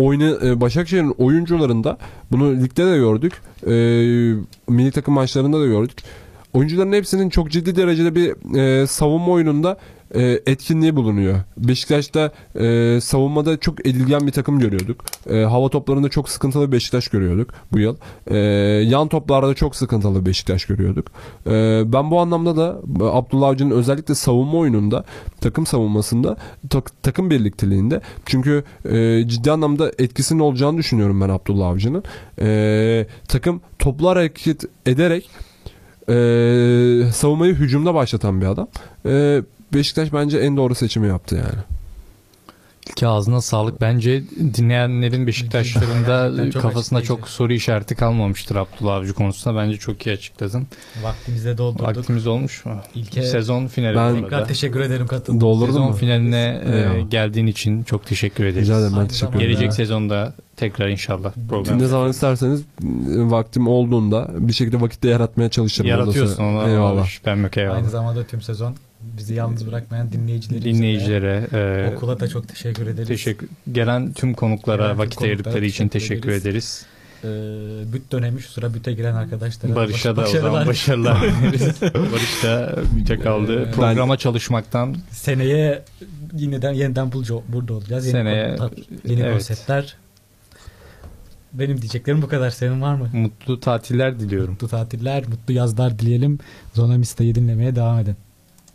oyunu e, Başakşehir'in oyuncularında bunu ligde de gördük. E, milli takım maçlarında da gördük. Oyuncuların hepsinin çok ciddi derecede bir e, savunma oyununda e, etkinliği bulunuyor. Beşiktaş'ta e, savunmada çok edilgen bir takım görüyorduk. E, hava toplarında çok sıkıntılı Beşiktaş görüyorduk bu yıl. E, yan toplarda çok sıkıntılı Beşiktaş görüyorduk. E, ben bu anlamda da Abdullah Avcı'nın özellikle savunma oyununda, takım savunmasında, tak- takım birlikteliğinde çünkü e, ciddi anlamda etkisinin olacağını düşünüyorum ben Abdullah Avcı'nın. E, takım toplu hareket ederek e, savunmayı hücumda başlatan bir adam. E, Beşiktaş bence en doğru seçimi yaptı yani. Ki ağzına sağlık. Bence dinleyenlerin Beşiktaşlarında çok kafasında açıklayıcı. çok soru işareti kalmamıştır Abdullah Avcı konusunda. Bence çok iyi açıkladın. Vaktimizde doldurduk. Vaktimiz olmuş mu? İlke Sezon finali Ben- tekrar teşekkür ederim katıldığın Doldurdun Sezon mu? finaline e, geldiğin için çok teşekkür ederiz. Rica ederim ben Aynı teşekkür ederim. Gelecek sezonda tekrar inşallah program. Ne zaman isterseniz e, vaktim olduğunda bir şekilde vakitte yaratmaya çalışırım. Yaratıyorsun sonra- Eyvallah. Yok eyvallah. Aynı zamanda tüm sezon bizi yalnız bırakmayan dinleyicilerimize Dinleyicilere, e, okula da çok teşekkür ederiz. teşekkür gelen tüm konuklara Gelen vakit ayırdıkları için teşekkür ederiz. ederiz. Ee, büt dönemi şu sıra büte giren arkadaşlara Barış'a da baş- o zaman başarılar. Barış da büte kaldı. Ee, Programa çalışmaktan Seneye yeniden yeniden bulca- burada olacağız. Yeni Seneye, konuklar, yeni evet. konseptler. Benim diyeceklerim bu kadar. Senin var mı? mutlu tatiller diliyorum. Mutlu tatiller, mutlu yazlar dileyelim. Zona Mista'yı dinlemeye devam edin.